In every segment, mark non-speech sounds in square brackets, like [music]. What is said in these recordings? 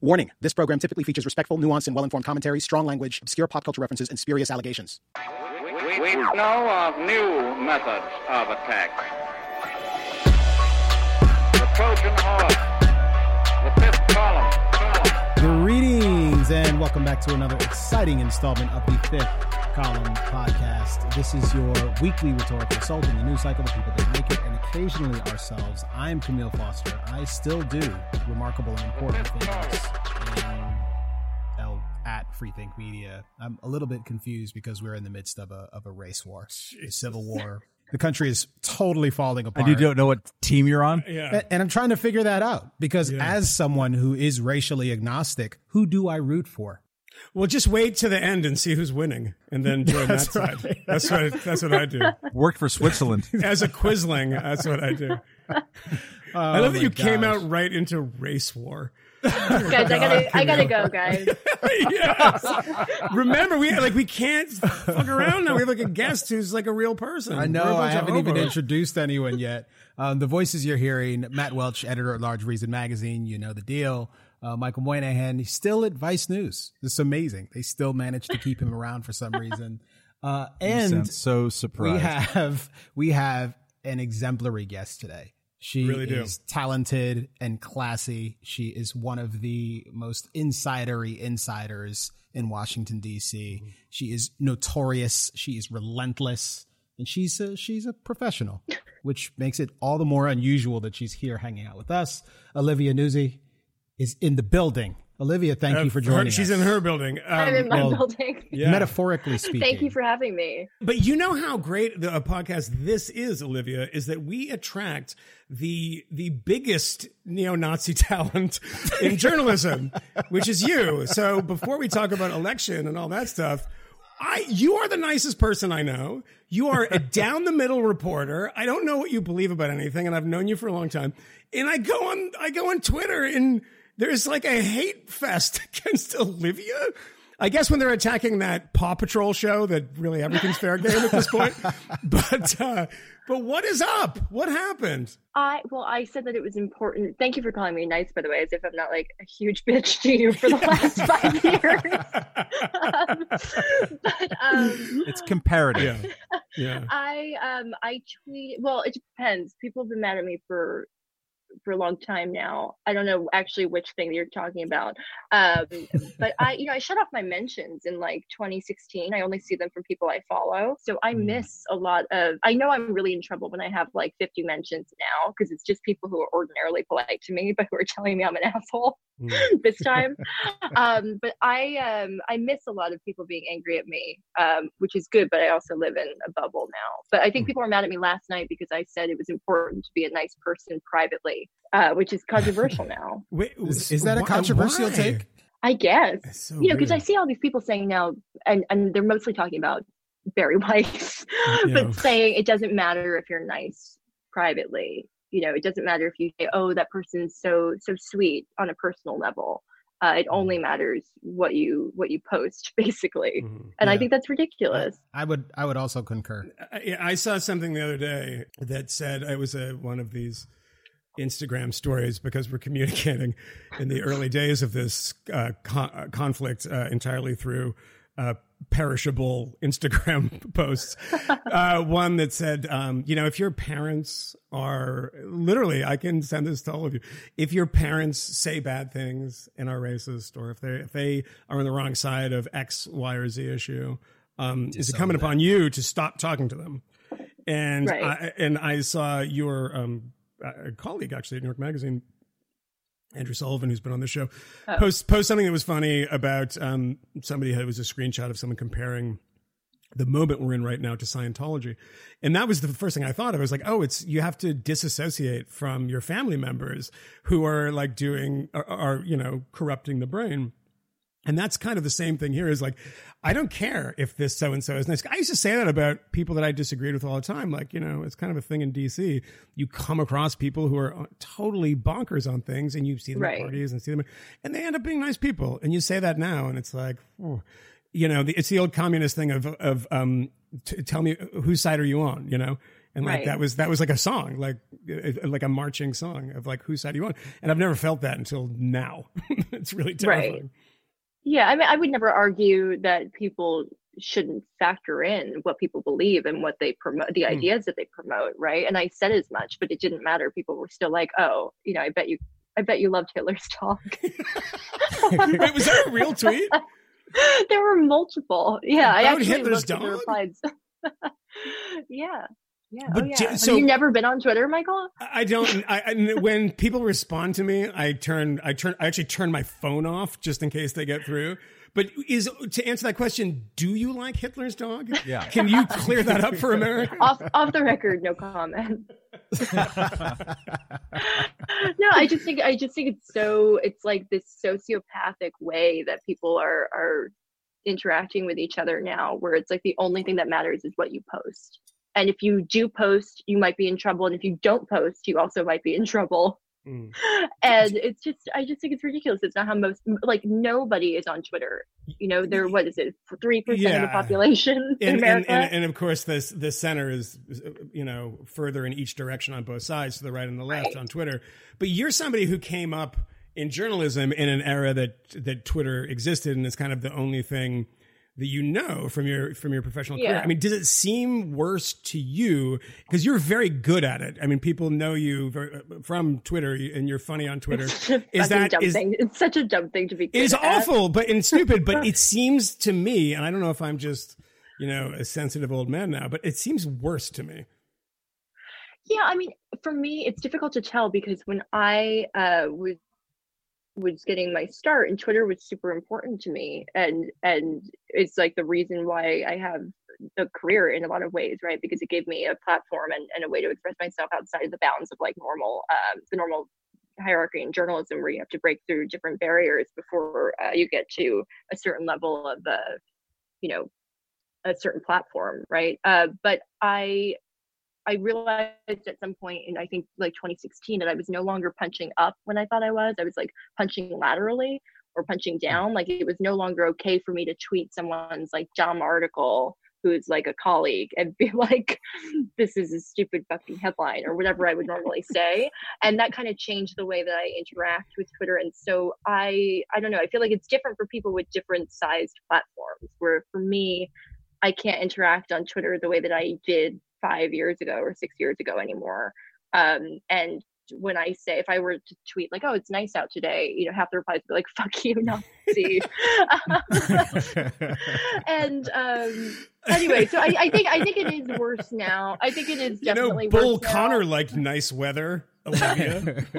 Warning this program typically features respectful, nuanced, and well informed commentary, strong language, obscure pop culture references, and spurious allegations. We, we know of new methods of attack. The Trojan horse, the fifth column. And welcome back to another exciting installment of the Fifth Column Podcast. This is your weekly rhetorical assault in the news cycle, the people that make it, and occasionally ourselves. I'm Kmele Foster. I still do remarkable and important things in L oh, at Freethink Media. I'm a little bit confused because we're in the midst of a of a race war, a civil war. The country is totally falling apart. And you don't know what team you're on? Yeah. And I'm trying to figure that out because Yeah. as someone who is racially agnostic, who do I root for? Well, just wait to the end and see who's winning, and then join [laughs] that That's side. That's what that's what I do. Worked for Switzerland. [laughs] As a quisling, that's what I do. [laughs] I love oh that my you came out right into race war. Guys, I gotta, I gotta go, guys. [laughs] yes. Remember, we like we can't fuck around now. We have like a guest who's like a real person. I know We're a bunch I haven't even introduced anyone yet. Um, the voices you're hearing: Matt Welch, editor at large, Reason Magazine. You know the deal. Uh, Michael Moynihan, he's still at Vice News. It's amazing. They still managed to keep him around for some reason. Uh, and so surprised. we have we have an exemplary guest today. She Really do. is talented and classy. She is one of the most insidery insiders in Washington D.C. Mm-hmm. She is notorious. She is relentless, and she's a, she's a professional, [laughs] which makes it all the more unusual that she's here hanging out with us. Olivia Nuzzi is in the building. Olivia, thank Uh, you for her- joining she's us. in her building. I'm Um, in my well, building. [laughs] yeah. Metaphorically [laughs] speaking. Thank you for having me. But you know how great the, a podcast this is, Olivia, is that we attract the the biggest neo-Nazi [laughs] talent in journalism, which is you. So before we talk about election and all that stuff, I you are the nicest person I know. You are a down the middle reporter. I don't know what you believe about anything, and I've known you for a long time. And I go on I go on Twitter and there's like a hate fest [laughs] against Olivia. I guess when they're attacking that Paw Patrol show, that really everything's fair game at this point. [laughs] But uh, but what is up? What happened? I well, I said that it was important. Thank you for calling me nice, by the way, as if I'm not like a huge bitch to you for the [laughs] last five years. um, but um, It's comparative. Yeah, yeah. I um I tweet. Well, it depends. People have been mad at me for for a long time now. I don't know actually which thing you're talking about. Um, but I, you know, I shut off my mentions in like 2016. I only see them from people I follow, so I miss a lot of. I know I'm really in trouble when I have like 50 mentions now because it's just people who are ordinarily polite to me, [laughs] but who are telling me I'm an asshole [laughs] this time. [laughs] um, but I um, I miss a lot of people being angry at me, um, which is good. But I also live in a bubble now. But I think people were mad at me last night because I said it was important to be a nice person privately, uh, which is controversial [laughs] now. Wait, Is, is that a controversial why? take? I guess so you know because I see all these people saying now, and and they're mostly talking about Bari [laughs] Weiss, Yeah. but saying it doesn't matter if you're nice privately. You know, it doesn't matter if you say, "Oh, that person's so so sweet" on a personal level. Uh, it only matters what you what you post, [laughs] basically. Mhm. And I think that's ridiculous. I would I would also concur. I, I saw something the other day that said it was a, one of these Instagram stories because we're communicating in the early days of this uh, con- uh, conflict uh, entirely through uh, perishable Instagram [laughs] posts. Uh, one that said, um, you know, if your parents are literally, I can send this to all of you. If your parents say bad things and are racist, or if they if they are on the wrong side of X, Y, or Z issue, um, is it coming upon you to stop talking to them? And Right. I, and I saw your um, a colleague actually at New York Magazine, Andrew Sullivan, who's been on the show, post post something that was funny about um, somebody had it was a screenshot of someone comparing the moment we're in right now to Scientology. And that was the first thing I thought of. I was like, oh, it's you have to disassociate from your family members who are like doing are, are you know corrupting the brain. And that's kind of the same thing here is like, I don't care if this so and so is nice. I used to say that about people that I disagreed with all the time. Like, you know, it's kind of a thing in DC. You come across people who are totally bonkers on things and you see them Right. at parties and see them, and they end up being nice people. And you say that now, and it's like, oh, you know, the, it's the old communist thing of, of, um, t- tell me whose side are you on, you know? And like Right. that was that was like a song, like uh, like a marching song of like whose side are you on? And I've never felt that until now. [laughs] it's really terrifying. Yeah, I mean, I would never argue that people shouldn't factor in what people believe and what they promote, the Hmm. ideas that they promote, right? And I said as much, but it didn't matter. People were still like, "Oh, you know, I bet you, I bet you loved Hitler's talk." [laughs] Wait, was that a real tweet? [laughs] there were multiple. Yeah, I About actually Hitler's looked at the replies. [laughs] yeah, yeah. Oh, but oh, yeah. di- Have so- you never been on Twitter, Michael? I don't. I, I when people respond to me, I turn. I turn. I actually turn my phone off just in case they get through. But is to answer that question, do you like Hitler's dog? Yeah. Can you clear that up for America? [laughs] off off the record, no comment. [laughs] no, I just think I just think it's so it's like this sociopathic way that people are are interacting with each other now where it's like the only thing that matters is what you post. And if you do post, you might be in trouble. And if you don't post, you also might be in trouble. Mm. [laughs] And it's just I just think it's ridiculous. It's not how most like nobody is on Twitter. You know, they're what is it, three percent of the Yeah. population in And, and, America? and, and of course, this the center is, you know, further in each direction on both sides, to the right and the left Right. on Twitter. But you're somebody who came up in journalism in an era that that Twitter existed, and it's kind of the only thing that you know from your from your professional career. Yeah. I mean, does it seem worse to you because you're very good at it? I mean, people know you very, from Twitter, and you're funny on Twitter. [laughs] It's Is that- is- thing. It's such a dumb thing to be. It good is at. awful, but and stupid. But [laughs] it seems to me, and I don't know if I'm just you know a sensitive old man now, but it seems worse to me. Yeah, I mean, for me, it's difficult to tell because when I uh, was was getting my start, and Twitter was super important to me, and and it's like the reason why I have a career in a lot of ways, right? Because it gave me a platform and, and a way to express myself outside of the bounds of like normal, um, the normal hierarchy in journalism, where you have to break through different barriers before uh, you get to a certain level of, uh, you know, a certain platform, right? Uh, but I I realized at some point in I think like 2016 that I was no longer punching up when I thought I was. I was like punching laterally or punching down. Like it was no longer okay for me to tweet someone's like dumb article who's like a colleague and be [laughs] like, this is a stupid fucking headline or whatever I would normally say. And that kind of changed the way that I interact with Twitter. And so I I don't know, I feel like it's different for people with different sized platforms where for me, I can't interact on Twitter the way that I did five years ago or six years ago anymore. Um, and when I say, if I were to tweet like, "Oh, it's nice out today," you know, half the replies would be like, "Fuck you, [laughs] Nazi." [laughs] and um, anyway, so I, I think I think it is worse now. I think it is You know, Bull worse now. Connor liked nice weather. Olivia. [laughs]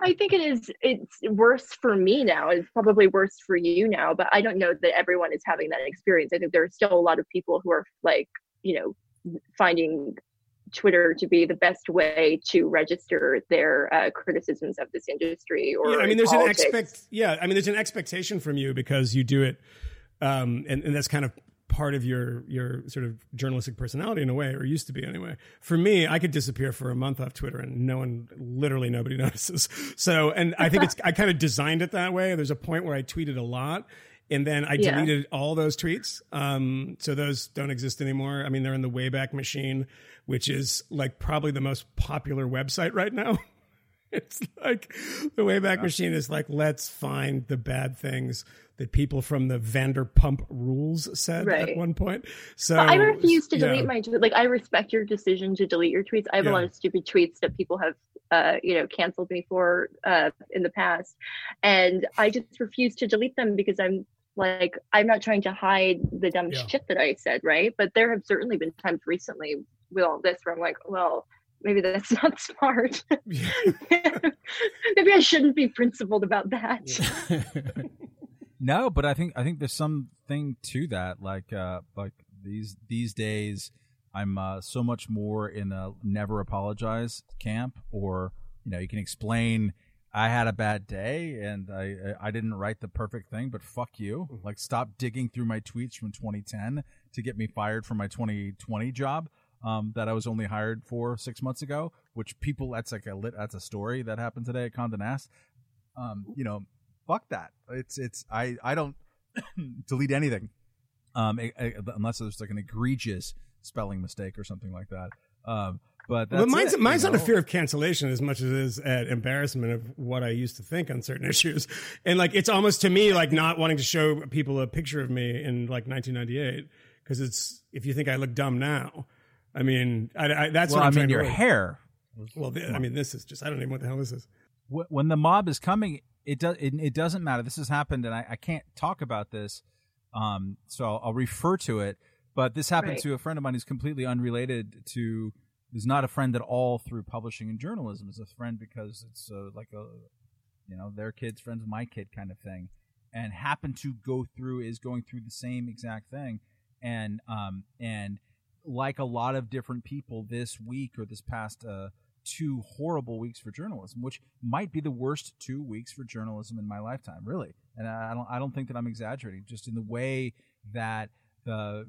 I think it is. It's worse for me now. It's probably worse for you now, but I don't know that everyone is having that experience. I think there are still a lot of people who are like, you know, finding Twitter to be the best way to register their uh, criticisms of this industry. Or yeah, I mean, there's an expect. Yeah, I mean, there's an expectation from you because you do it, um, and, and that's kind of part of your your sort of journalistic personality in a way, or used to be anyway. For me, I could disappear for a month off Twitter and no one, literally nobody [laughs] notices. So, and I think it's I kind of designed it that way. There's a point where I tweeted a lot. And then I Yeah. deleted all those tweets. Um, so those don't exist anymore. I mean, they're in the Wayback Machine, which is like probably the most popular website right now. [laughs] It's like the Wayback Machine is like, let's find the bad things that people from the Vanderpump Rules said at one point. So But I refuse to yeah. delete my tweet. Like I respect your decision to delete your tweets. I have Yeah. a lot of stupid tweets that people have, uh, you know, canceled me for uh, in the past, and I just refuse to delete them because I'm like I'm not trying to hide the dumb Yeah. shit that I said, right? But there have certainly been times recently with all this where I'm like, well, maybe that's [laughs] not smart. [laughs] maybe I shouldn't be principled about that. [laughs] No, but I think I think there's something to that. Like uh like these these days I'm uh, so much more in a never apologize camp or you know, you can explain I had a bad day and I I didn't write the perfect thing, but fuck you. Like stop digging through my tweets from 2010 to get me fired from my 2020 job. Um, that I was only hired for six months ago, which people that's like a lit that's a story that happened today at Condé Nast. Um, you know, fuck that. It's it's I I don't [coughs] delete anything, um, eh, eh, unless there's like an egregious spelling mistake or something like that. Um, but that's but mine's it, mine's you not a fear of cancellation as much as it is at embarrassment of what I used to think on certain [laughs] issues, and like it's almost to me like not wanting to show people a picture of me in like 1998 because it's if you think I look dumb now, I mean I, I, that's Well, what I I'm mean, trying to your hair. Well, th- I mean this is just I don't even know what the hell this is. Wh- When the mob is coming, it does. It, it doesn't matter. This has happened, and I, I can't talk about this, um, so I'll, I'll refer to it. But this happened Right. to a friend of mine who's completely unrelated to. Who's not a friend at all through publishing and journalism. Is a friend because it's uh, like a, you know, their kid's friends my kid kind of thing, and happen to go through is going through the same exact thing, and um and like a lot of different people this week or this past uh, two horrible weeks for journalism, which might be the worst two weeks for journalism in my lifetime, really. And I don't I don't think that I'm exaggerating. Just in the way that the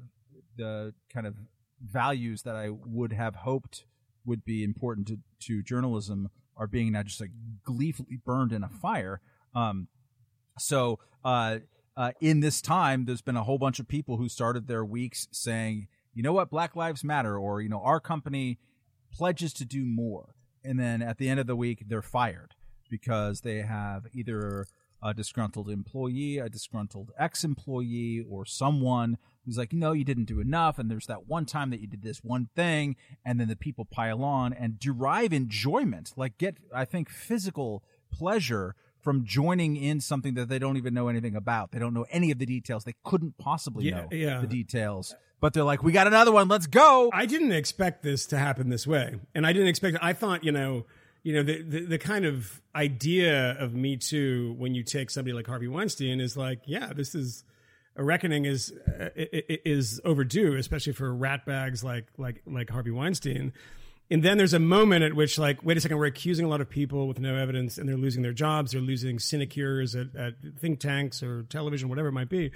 the kind of values that I would have hoped would be important to, to journalism are being now just like gleefully burned in a fire. Um, so uh, uh, in this time, there's been a whole bunch of people who started their weeks saying, you know what, Black Lives Matter, or you know, our company pledges to do more, and then at the end of the week, they're fired because they have either a disgruntled employee, a disgruntled ex-employee, or someone who's like, no, you didn't do enough, and there's that one time that you did this one thing, and then the people pile on and derive enjoyment, like get, I think, physical pleasure from joining in something that they don't even know anything about. They don't know any of the details. They couldn't possibly Yeah, know yeah. the details. But they're like, we got another one. Let's go. I didn't expect this to happen this way, and I didn't expect. I thought, you know, you know, the, the the kind of idea of Me Too when you take somebody like Harvey Weinstein is like, yeah, this is a reckoning is uh, is overdue, especially for ratbags like like like Harvey Weinstein. And then there's a moment at which, like, wait a second, we're accusing a lot of people with no evidence, and they're losing their jobs. They're losing sinecures at, at think tanks or television, whatever it might be.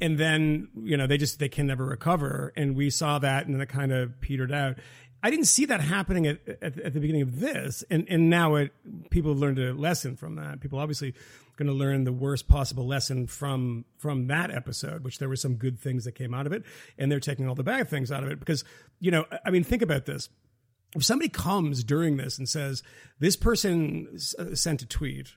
And then, you know, they just they can never recover. And we saw that, and then it kind of petered out. I didn't see that happening at, at, at the beginning of this, and and now it people have learned a lesson from that. People obviously going to learn the worst possible lesson from from that episode, which there were some good things that came out of it, and they're taking all the bad things out of it because you know, I mean, think about this if somebody comes during this and says this person s- sent a tweet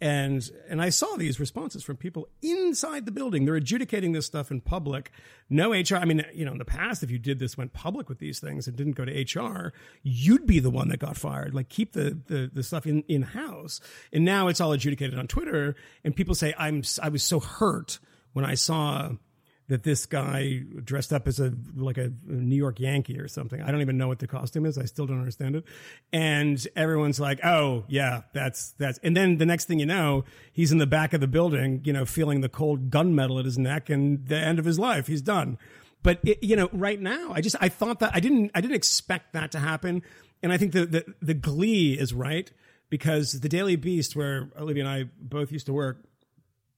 and and I saw these responses from people inside the building. They're adjudicating this stuff in public. No HR. I mean, you know, in the past, if you did this, went public with these things and didn't go to HR, you'd be the one that got fired. Like keep the the, the stuff in in house. And now it's all adjudicated on Twitter, and people say I'm I was so hurt when I saw that this guy dressed up as a like a New York Yankee or something. I don't even know what the costume is. I still don't understand it. And everyone's like, "Oh, yeah, that's that's." And then the next thing you know, he's in the back of the building, you know, feeling the cold gunmetal at his neck, and the end of his life, he's done. But it, you know, right now, I just I thought that I didn't I didn't expect that to happen, and I think the the, the glee is right because the Daily Beast, where Olivia and I both used to work,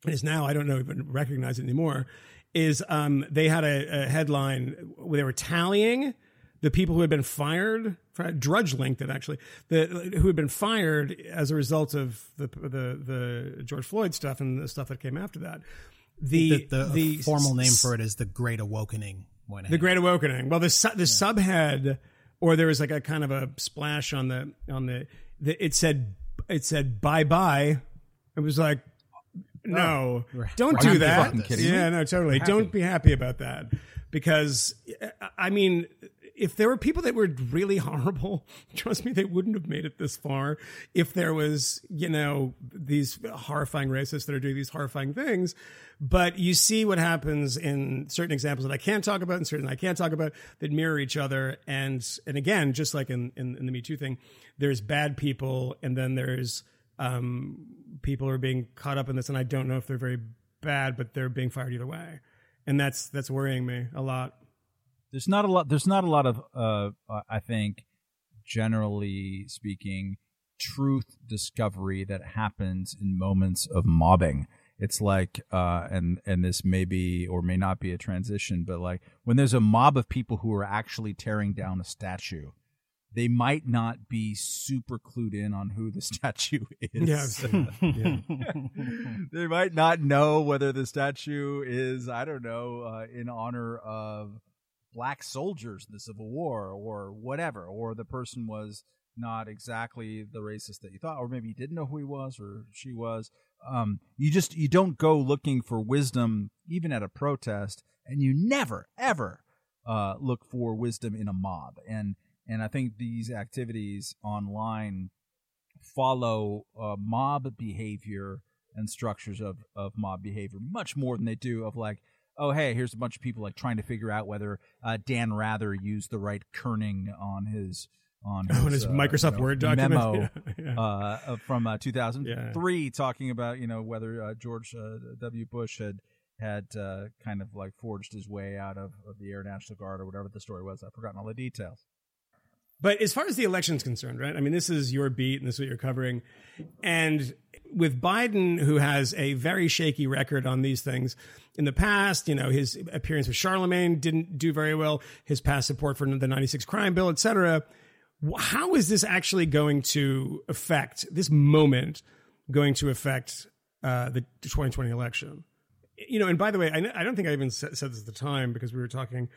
is now I don't know even recognize it anymore. Is um, they had a, a headline where they were tallying the people who had been fired. Drudge linked it actually. The who had been fired as a result of the the the George Floyd stuff and the stuff that came after that. The The, the, the formal name for it is the Great Awakening. Moynihan. the Great Awakening. Well, the su- the subhead, or there was like a kind of a splash on the on the, the it said it said bye bye. It was like no, don't Are do that. yeah, no, totally. Don't be happy about that because I mean, if there were people that were really horrible, [laughs] trust me, they wouldn't have made it this far. If there was, you know, these horrifying racists that are doing these horrifying things, but you see what happens in certain examples that I can't talk about and certain I can't talk about that mirror each other. And and again, just like in in, in the Me Too thing, there's bad people, and then there's um, people are being caught up in this, and I don't know if they're very bad, but they're being fired either way, and that's that's worrying me a lot. there's not a lot there's not a lot of uh i think generally speaking truth discovery that happens in moments of mobbing it's like uh and and this may be or may not be a transition but like when there's a mob of people who are actually tearing down a statue they might not be super clued in on who the [laughs] statue is Yeah, I've seen that. [laughs] Yeah. [laughs] they might not know whether the statue is i don't know uh, in honor of black soldiers in the Civil War or whatever, or the person was not exactly the racist that you thought, or maybe you didn't know who he was or she was. Um, you just you don't go looking for wisdom even at a protest, and you never ever uh, look for wisdom in a mob. And and I think these activities online follow uh, mob behavior and structures of of mob behavior much more than they do of like oh hey here's a bunch of people like trying to figure out whether uh, Dan Rather used the right kerning on his on [laughs] his, on his uh, Microsoft you know, Word document memo [laughs] Yeah, yeah. uh, from uh, 2003 talking about you know whether uh, George uh, W. Bush had had uh, kind of like forged his way out of, of the Air National Guard or whatever the story was. I've forgotten all the details. But as far as the election's concerned, right? I mean, this is your beat and this is what you're covering. And with Biden, who has a very shaky record on these things in the past, you know, his appearance with Charlamagne didn't do very well, his past support for the 96 crime bill, et cetera. How is this actually going to affect this moment going to affect uh, the 2020 election? You know, and by the way, I, I don't think I even said, said this at the time because we were talking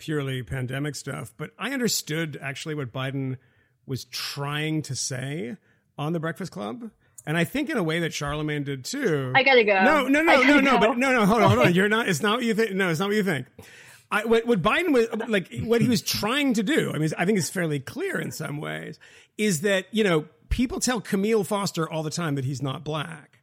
purely pandemic stuff, but I understood actually what Biden was trying to say on the Breakfast Club. And I think in a way that Charlamagne did too. I gotta go. No, no, no, no, no, go. but no, no, hold on, hold on. [laughs] You're not, it's not what you think. No, it's not what you think. I, what, what Biden was like, what he was trying to do, I mean, I think it's fairly clear in some ways, is that, you know, people tell Kmele Foster all the time that he's not black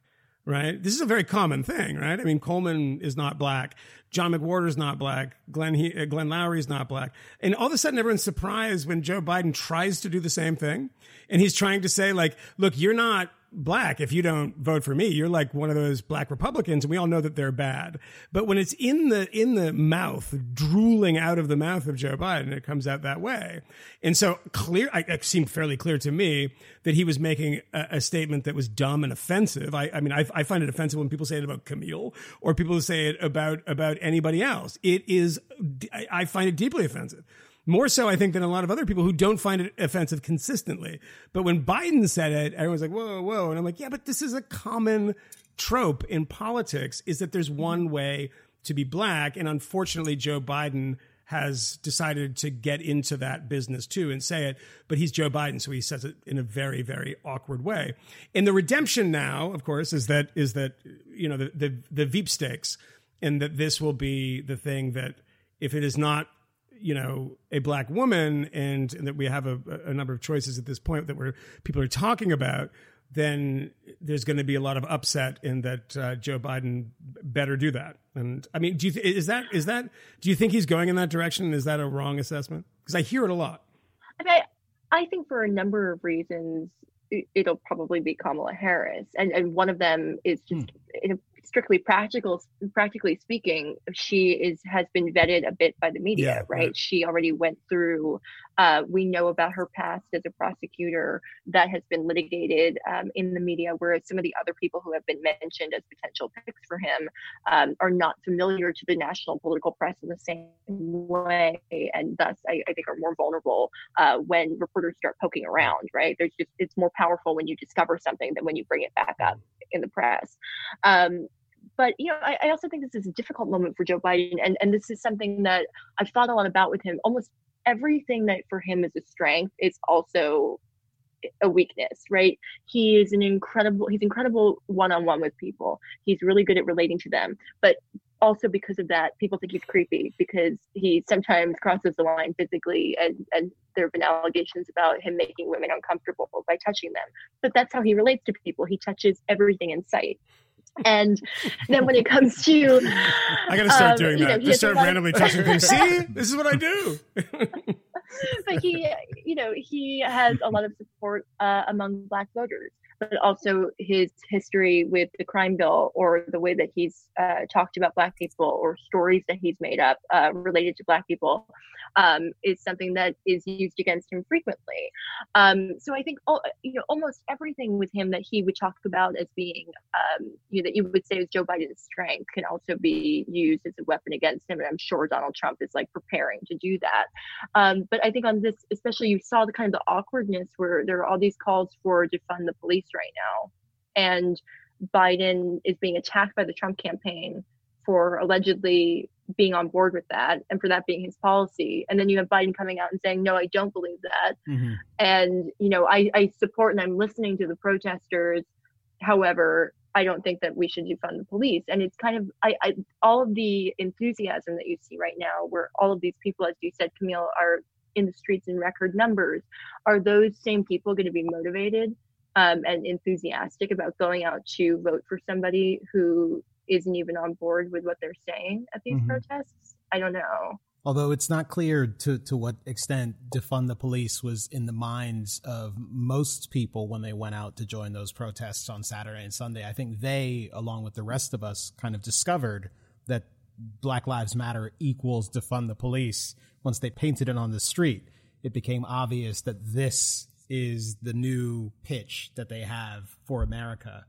right? This is a very common thing, right? I mean, Coleman is not black. John McWhorter is not black. Glenn, he, uh, Glenn Loury is not black. And all of a sudden, everyone's surprised when Joe Biden tries to do the same thing. And he's trying to say, like, look, you're not black if you don't vote for me. You're like one of those black Republicans, and we all know that they're bad. But when it's in the in the mouth, drooling out of the mouth of Joe Biden, it comes out that way. And so clear, I, it seemed fairly clear to me that he was making a, a statement that was dumb and offensive. I, I mean, I, I find it offensive when people say it about Kmele or people say it about about anybody else. It is, I, I find it deeply offensive. More so, I think, than a lot of other people who don't find it offensive consistently. But when Biden said it, everyone's like, whoa, whoa. And I'm like, yeah, but this is a common trope in politics is that there's one way to be black. And unfortunately, Joe Biden has decided to get into that business too and say it, but he's Joe Biden, so he says it in a very, very awkward way. And the redemption now, of course, is that is that you know the the, the Veep stakes, and that this will be the thing that if it is not you know a black woman and, and that we have a, a number of choices at this point that we're people are talking about then there's going to be a lot of upset in that uh, Joe Biden better do that. And I mean, do you th- is that is that do you think he's going in that direction? Is that a wrong assessment? Because I hear it a lot. I mean, I think for a number of reasons, it- it'll probably be Kamala Harris, and and one of them is just in a strictly practical, practically speaking, she is has been vetted a bit by the media, Yeah, right? right. She already went through. Uh, we know about her past as a prosecutor that has been litigated um, in the media, whereas some of the other people who have been mentioned as potential picks for him um, are not familiar to the national political press in the same way, and thus I, I think are more vulnerable uh, when reporters start poking around. Right? There's just it's more powerful when you discover something than when you bring it back up in the press. Um, but you know, I, I also think this is a difficult moment for Joe Biden, and and this is something that I've thought a lot about with him. Almost everything that for him is a strength is also a weakness, right? He is an incredible, he's incredible one on one with people. He's really good at relating to them. But also because of that, people think he's creepy because he sometimes crosses the line physically and, and there have been allegations about him making women uncomfortable by touching them. But that's how he relates to people. He touches everything in sight. And then when it comes to I got to start um, doing you know, that. Just start of- randomly touching things. [laughs] See, this is what I do. but he, you know, he has a lot of support uh, among Black voters, but also his history with the crime bill or the way that he's uh, talked about Black people or stories that he's made up uh, related to Black people um, is something that is used against him frequently. Um, so I think, al- you know, almost everything with him that he would talk about as being, um, you know, that you would say is Joe Biden's strength can also be used as a weapon against him. And I'm sure Donald Trump is like preparing to do that. Um, but I think on this, especially, you saw the kind of the awkwardness where there are all these calls for defund the police right now, and Biden is being attacked by the Trump campaign for allegedly being on board with that and for that being his policy. And then you have biden coming out and saying no i don't believe that. Mhm. and you know I, I support and i'm listening to the protesters. However i don't think that we should defund the police. And it's kind of I, I all of the enthusiasm that you see right now where all of these people as you said Kmele are in the streets in record numbers are those same people going to be motivated um, and enthusiastic about going out to vote for somebody who isn't even on board with what they're saying at these Mhm. protests i don't know Although it's not clear to, to what extent defund the police was in the minds of most people when they went out to join those protests on Saturday and Sunday. I think they, along with the rest of us, kind of discovered that Black Lives Matter equals defund the police. Once they painted it on the street, it became obvious that this is the new pitch that they have for America.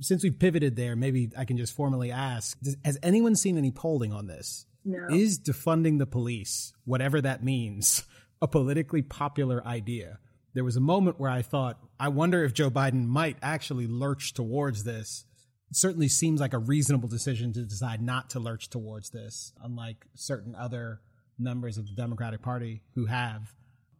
Since we've pivoted there, maybe I can just formally ask does, Has anyone seen any polling on this? no Is defunding the police, whatever that means, a politically popular idea? There was a moment where I thought, I wonder if Joe Biden might actually lurch towards this. It certainly seems like a reasonable decision to decide not to lurch towards this, unlike certain other members of the Democratic Party who have.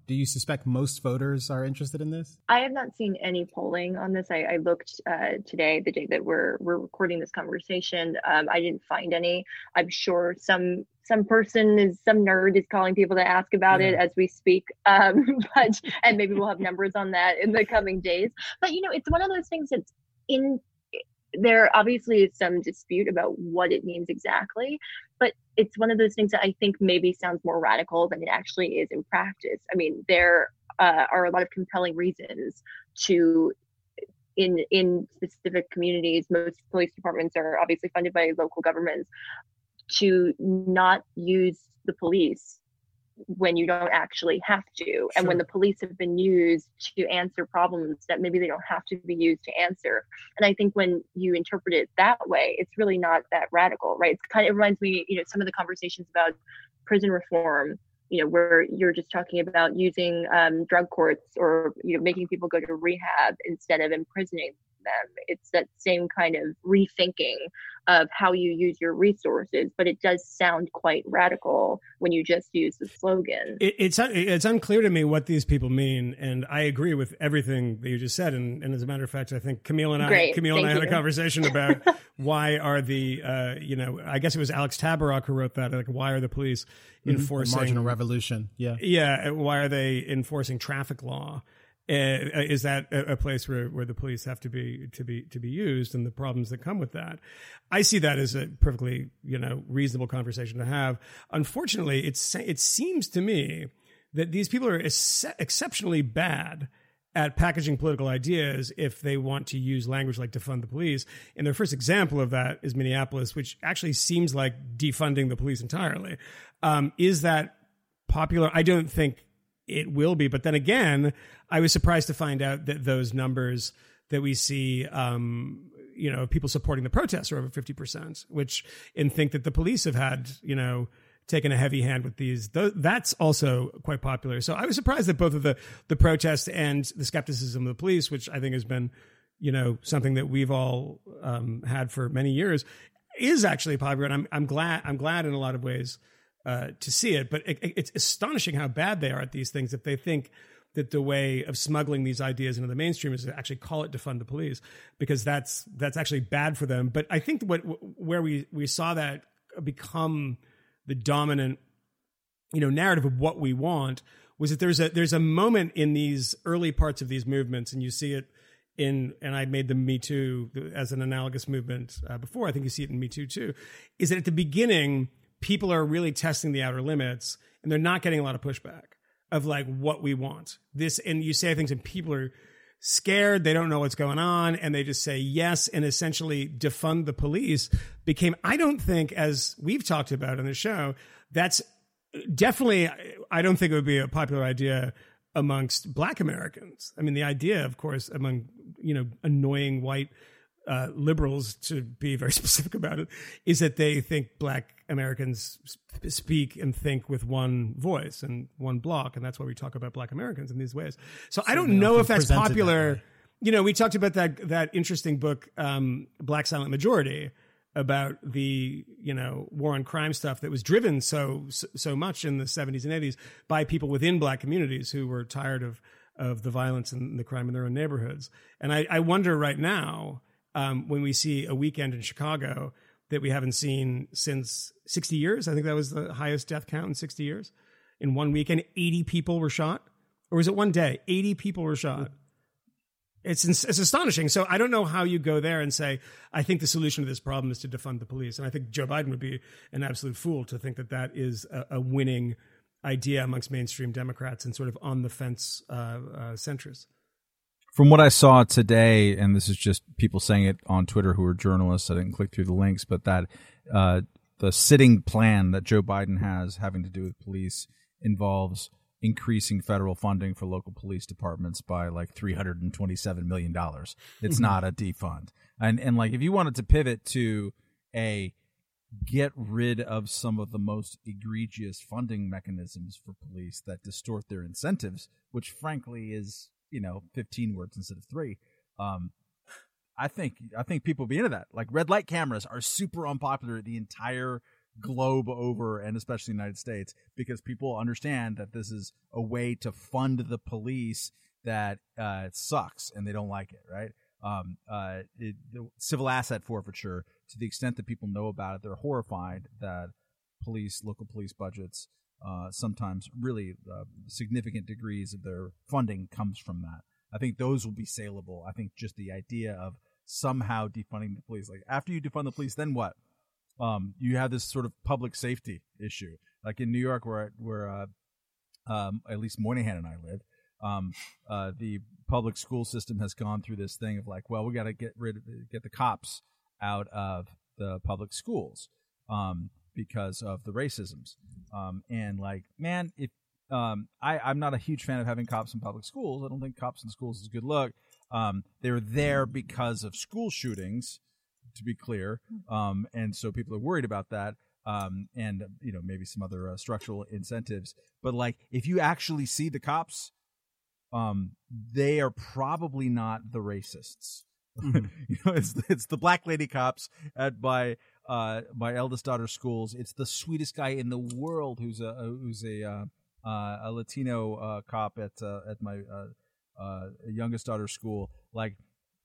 Do you suspect most voters are interested in this? I have not seen any polling on this. I, I looked uh, today, the day that we're we're recording this conversation. Um, I didn't find any. I'm sure some some person is some nerd is calling people to ask about it as we speak. Um, [laughs] but and maybe we'll have numbers on that in the coming days. But you know, it's one of those things that's in there obviously is some dispute about what it means exactly, but it's one of those things that I think maybe sounds more radical than it actually is in practice. I mean, there uh, are a lot of compelling reasons to in in specific communities most police departments are obviously funded by local governments to not use the police when you don't actually have to and when the police have been used to answer problems that maybe they don't have to be used to answer. And i think when you interpret it that way it's really not that radical right? It's kind of it reminds me you know some of the conversations about prison reform you know where you're just talking about using um, drug courts or you know making people go to rehab instead of imprisoning them it's that same kind of rethinking of how you use your resources but it does sound quite radical when you just use the slogan It, it's it's unclear to me what these people mean, and I agree with everything that you just said. And, and as a matter of fact, I think Kmele and I Great, Kmele and I thank had a conversation [laughs] about why are the uh, you know I guess it was Alex Tabarrok who wrote that like why are the police The enforcing marginal revolution. Yeah. yeah why are they enforcing traffic law is that a, a place where, where the police have to be to be to be used and the problems that come with that i see that as a perfectly you know reasonable conversation to have unfortunately it's it seems to me that these people are ex- exceptionally bad at packaging political ideas if they want to use language like defund the police. And their first example of that is Minneapolis, which actually seems like defunding the police entirely. Um, is that popular? I don't think it will be. But then again, I was surprised to find out that those numbers that we see, um, you know, people supporting the protests are over 50%, which, and think that the police have had, you know, taken a heavy hand with these. Th- that's also quite popular. So I was surprised that both of the, the protests and the skepticism of the police, which I think has been, you know, something that we've all um, had for many years, is actually popular. And I'm, I'm glad, I'm glad in a lot of ways uh, to see it. But it, it's astonishing how bad they are at these things if they think that the way of smuggling these ideas into the mainstream is to actually call it defund the police because that's that's actually bad for them. But I think what where we we saw that become the dominant you know narrative of what we want was that there's a there's a moment in these early parts of these movements and you see it in and I made the Me Too as an analogous movement uh, before. I think you see it in Me Too too. Is that at the beginning people are really testing the outer limits and they're not getting a lot of pushback of like what we want. This and you say things and people are scared, they don't know what's going on and they just say yes and essentially defund the police became I don't think as we've talked about on the show that's definitely I don't think it would be a popular idea amongst black Americans. I mean the idea of course among you know annoying white uh, liberals, to be very [laughs] specific about it, is that they think black Americans sp- speak and think with one voice and one block, and that's why we talk about black Americans in these ways. So I don't know if that's presented that popular. You know, we talked about that that interesting book, um, Black Silent Majority, about the you know war on crime stuff that was driven so so much in the 70s and 80s by people within black communities who were tired of of the violence and the crime in their own neighborhoods. And I, I wonder right now um, when we see a weekend in Chicago that we haven't seen since 60 years. I think that was the highest death count in 60 years. In one weekend, 80 people were shot, or was it one day? 80 people were shot it's it's astonishing. So I don't know how you go there and say I think the solution to this problem is to defund the police. And I think Joe Biden would be an absolute fool to think that that is a, a winning idea amongst mainstream Democrats and sort of on the fence uh, uh, centrists. From what I saw today, and this is just people saying it on Twitter who are journalists. I didn't click through the links, but that uh, the sitting plan that Joe Biden has having to do with police involves increasing federal funding for local police departments by like $327 million. It's mm-hmm. not a defund. And, and like, if you wanted to pivot to a get rid of some of the most egregious funding mechanisms for police that distort their incentives, which frankly is, you know, 15 words instead of three. Um, I think I think people be into that. Like red light cameras are super unpopular the entire globe over and especially the United States because people understand that this is a way to fund the police that uh, sucks and they don't like it, right? Um, uh, it, civil asset forfeiture, to the extent that people know about it, they're horrified that police, local police budgets, uh, sometimes really uh, significant degrees of their funding comes from that. I think those will be saleable. I think just the idea of somehow defunding the police, like after you defund the police, then what? um, you have this sort of public safety issue. Like in New York, where where uh, um, at least Moynihan and I live, um, uh, the public school system has gone through this thing of like, well, we got to get rid of get the cops out of the public schools um, because of the racisms. Um, and like, man, if um, I, I'm not a huge fan of having cops in public schools. I don't think cops in schools is a good look. Um, they're there because of school shootings to be clear. Um, and so people are worried about that. Um, and you know maybe some other uh, structural incentives. But like if you actually see the cops, um, they are probably not the racists. [laughs] Mm-hmm. you know, it's it's the black lady cops at my uh my eldest daughter's schools. It's the sweetest guy in the world who's a who's a uh, uh, a Latino uh, cop at uh, at my uh, uh, youngest daughter's school. Like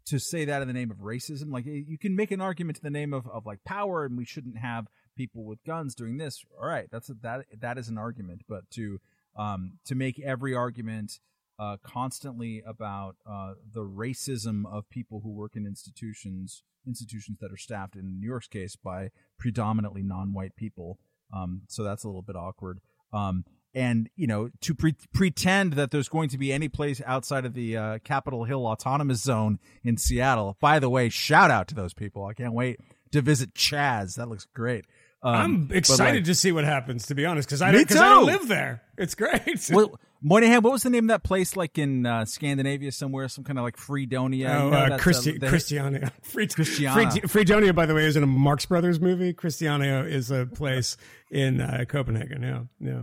to say that in the name of racism. Like you can make an argument in the name of, of like power, and we shouldn't have people with guns doing this. All right, that's a, that that is an argument. But to um, to make every argument uh, constantly about uh, the racism of people who work in institutions institutions that are staffed in New York's case by predominantly non-white people. Um, so that's a little bit awkward. Um, and you know to pre- pretend that there's going to be any place outside of the uh, Capitol Hill Autonomous Zone in Seattle. By the way, shout out to those people. I can't wait to visit Chaz. That looks great. Um, I'm excited like, to see what happens. To be honest, because I, don't, I don't live there. It's great. well, [laughs] Moynihan, what was the name of that place? Like in uh, Scandinavia somewhere, some kind of like Freedonia. Oh, you know, uh, Christi- uh, [laughs] Christiania. Free- Christiana. Free- Freedonia, by the way, is in a Marx Brothers movie. Christiania is a place in uh, Copenhagen. Yeah, yeah.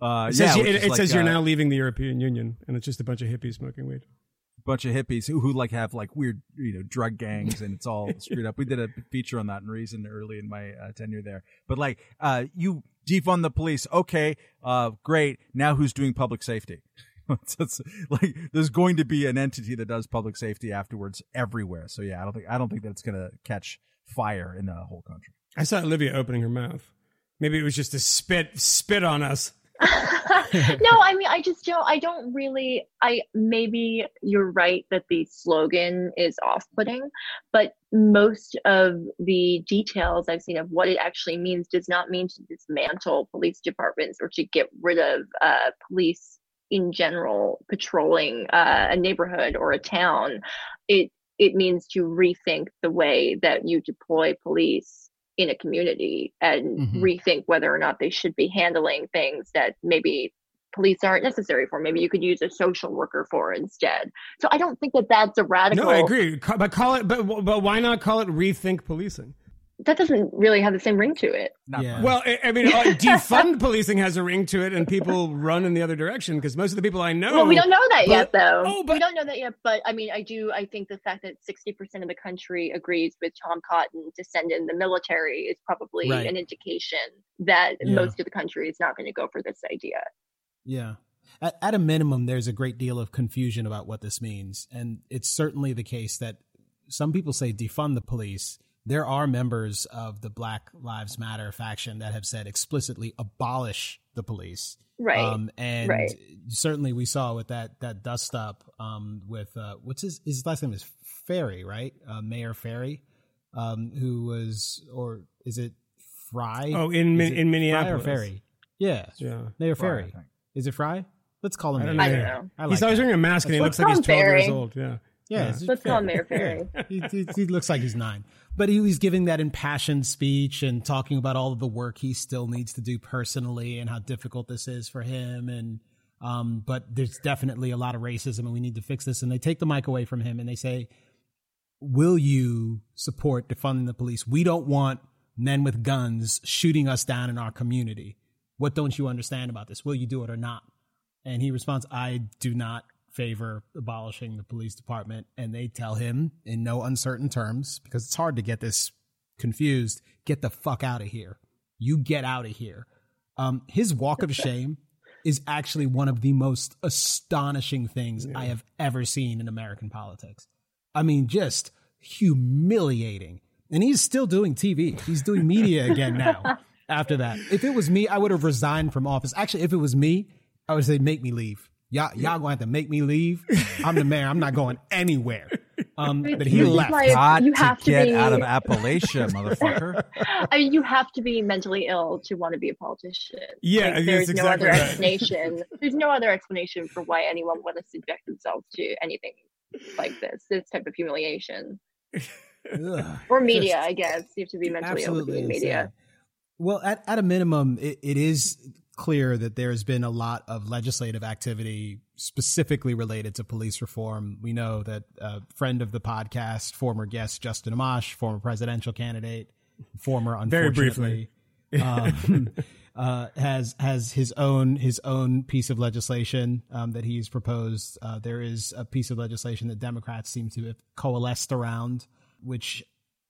Uh, it says, yeah, it, it like, says you're uh, now leaving the European Union, and it's just a bunch of hippies smoking weed. Bunch of hippies who, who like have like weird, you know, drug gangs, and it's all [laughs] screwed up. We did a feature on that in Reason early in my uh, tenure there. But like, uh, you defund the police, okay, uh, great. Now who's doing public safety? [laughs] it's, it's, like there's going to be an entity that does public safety afterwards everywhere. So yeah, I don't think I don't think that it's gonna catch fire in the whole country. I saw Olivia opening her mouth. Maybe it was just to spit spit on us. [laughs] no, I mean, I just don't, I don't really, I maybe you're right that the slogan is off putting, but most of the details I've seen of what it actually means does not mean to dismantle police departments or to get rid of uh, police in general patrolling uh, a neighborhood or a town. It, it means to rethink the way that you deploy police in a community and mm-hmm. rethink whether or not they should be handling things that maybe police aren't necessary for. Maybe you could use a social worker for instead. So I don't think that that's a radical. No, I agree. But call it. But but why not call it rethink policing? That doesn't really have the same ring to it. Yeah. Well, I, I mean, uh, [laughs] defund policing has a ring to it, and people run in the other direction because most of the people I know. Well, we don't know that yet, though. oh, but- we don't know that yet. But I mean, I do. I think the fact that sixty percent of the country agrees with Tom Cotton to send in the military is probably Right. an indication that Yeah. most of the country is not going to go for this idea. Yeah. At, at a minimum, there's a great deal of confusion about what this means. And it's certainly the case that some people say defund the police. There are members of the Black Lives Matter faction that have said explicitly abolish the police. Right. Um, and right. certainly we saw with that, that dust up um, with, uh, what's his, his last name is Ferry, right? Uh, Mayor Ferry, um, who was, or is it Fry? Oh, in Is Min- it in Fry Minneapolis. or Ferry? Yeah. Yeah. Mayor Fry, Ferry. think. Is it Fry? Let's call him. I don't Mayor know. I don't Ferry. know. I like He's always that. wearing a mask and he looks like he's call him 12 years old. Yeah. Yeah, Yeah. Let's call him Ferry. Mayor Ferry. he, he, he looks like he's nine, but he was giving that impassioned speech and talking about all of the work he still needs to do personally and how difficult this is for him. And um, but there's definitely a lot of racism, and we need to fix this. And they take the mic away from him and they say, "Will you support defunding the police? We don't want men with guns shooting us down in our community. What don't you understand about this? Will you do it or not?" And he responds, I do not favor abolishing the police department. And they tell him in no uncertain terms, because it's hard to get this confused, get the fuck out of here. You get out of here. Um, his walk of [laughs] shame is actually one of the most astonishing things I have ever seen in American politics. I mean, just humiliating. And he's still doing TV. He's doing media [laughs] again now after that. If it was me, I would have resigned from office. Actually, if it was me, I would say, make me leave. Y'all, y'all gonna have to make me leave. I'm the mayor. I'm not going anywhere. [laughs] Um, but he left. why Got you have to get be, out of [laughs] Appalachia, motherfucker. [laughs] I mean, you have to be mentally ill to want to be a politician. Yeah, Like, that's there's no exactly other right. explanation. There's no other explanation for why anyone would subject themselves to anything like this, this type of humiliation, Ugh. or media. I guess you have to be mentally ill to Absolutely be in media. Well, at, at a minimum, it, it is clear that there has been a lot of legislative activity specifically related to police reform. We know that a friend of the podcast, former guest Justin Amash, former presidential candidate, former Very unfortunately, um, [laughs] uh, has has his own his own piece of legislation um, that he's proposed. Uh, there is a piece of legislation that Democrats seem to have coalesced around, which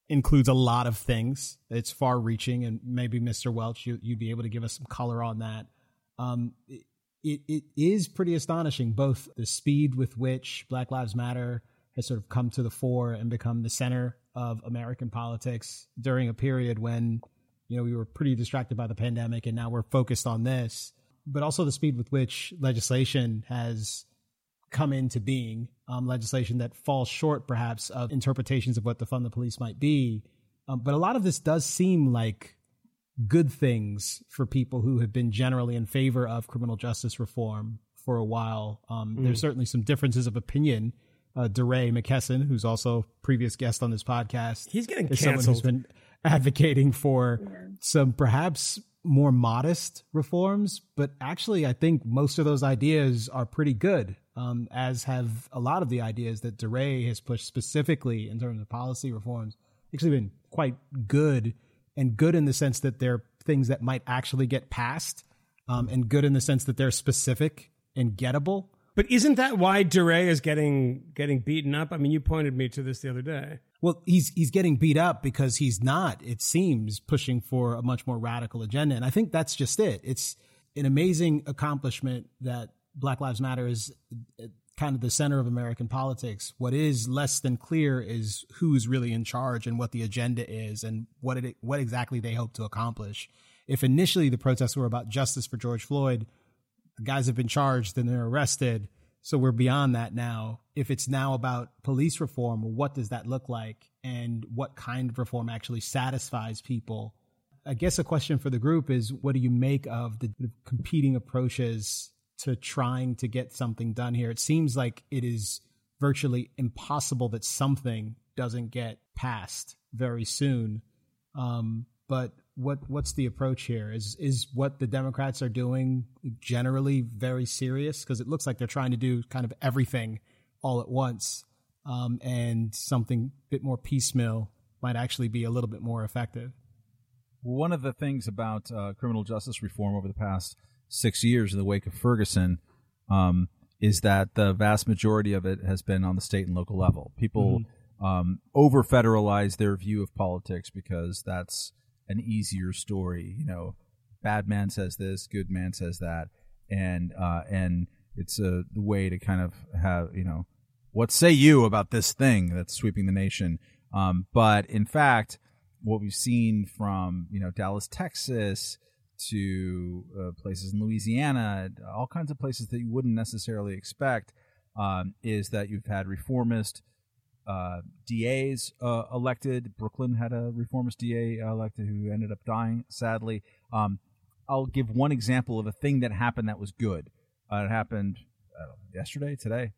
includes a lot of things. It's far reaching, and maybe Mr. Welch, you, you'd be able to give us some color on that. Um, it, it is pretty astonishing, both the speed with which Black Lives Matter has sort of come to the fore and become the center of American politics during a period when, you know, we were pretty distracted by the pandemic and now we're focused on this, but also the speed with which legislation has come into being, um, legislation that falls short perhaps of interpretations of what the fund the police might be. Um, but a lot of this does seem like good things for people who have been generally in favor of criminal justice reform for a while. Um, There's certainly some differences of opinion. Uh, DeRay McKesson, who's also previous guest on this podcast, He's getting is someone who's canceled. been advocating for some perhaps more modest reforms, but actually, I think most of those ideas are pretty good, um, as have a lot of the ideas that DeRay has pushed specifically in terms of policy reforms. Actually, been quite good, and good in the sense that they're things that might actually get passed, um, and good in the sense that they're specific and gettable. But isn't that why DeRay is getting getting beaten up? I mean, you pointed me to this the other day. Well, he's he's getting beat up because he's not, it seems, pushing for a much more radical agenda. And I think that's just it. It's an amazing accomplishment that Black Lives Matter is uh, kind of the center of American politics. What is less than clear is who's really in charge and what the agenda is and what it what exactly they hope to accomplish. If initially the protests were about justice for George Floyd, the guys have been charged and they're arrested. So we're beyond that now. If it's now about police reform, what does that look like? And what kind of reform actually satisfies people? I guess a question for the group is what do you make of the competing approaches to trying to get something done here? It seems like it is virtually impossible that something doesn't get passed very soon. Um, but what what's the approach here? Is is what the Democrats are doing generally very serious? Because it looks like they're trying to do kind of everything all at once, um, and something a bit more piecemeal might actually be a little bit more effective. One of the things about uh, criminal justice reform over the past six years in the wake of Ferguson um, is that the vast majority of it has been on the state and local level. People mm-hmm. um, over federalize their view of politics because that's an easier story. You know, bad man says this, good man says that, and uh, and it's a way to kind of have you know, what say you about this thing that's sweeping the nation? Um, but in fact, what we've seen from you know Dallas, Texas, to uh, places in Louisiana, all kinds of places that you wouldn't necessarily expect, um, is that you've had reformist uh, DAs uh, elected. Brooklyn had a reformist DA elected who ended up dying, sadly. Um, I'll give one example of a thing that happened that was good. Uh, it happened yesterday, today.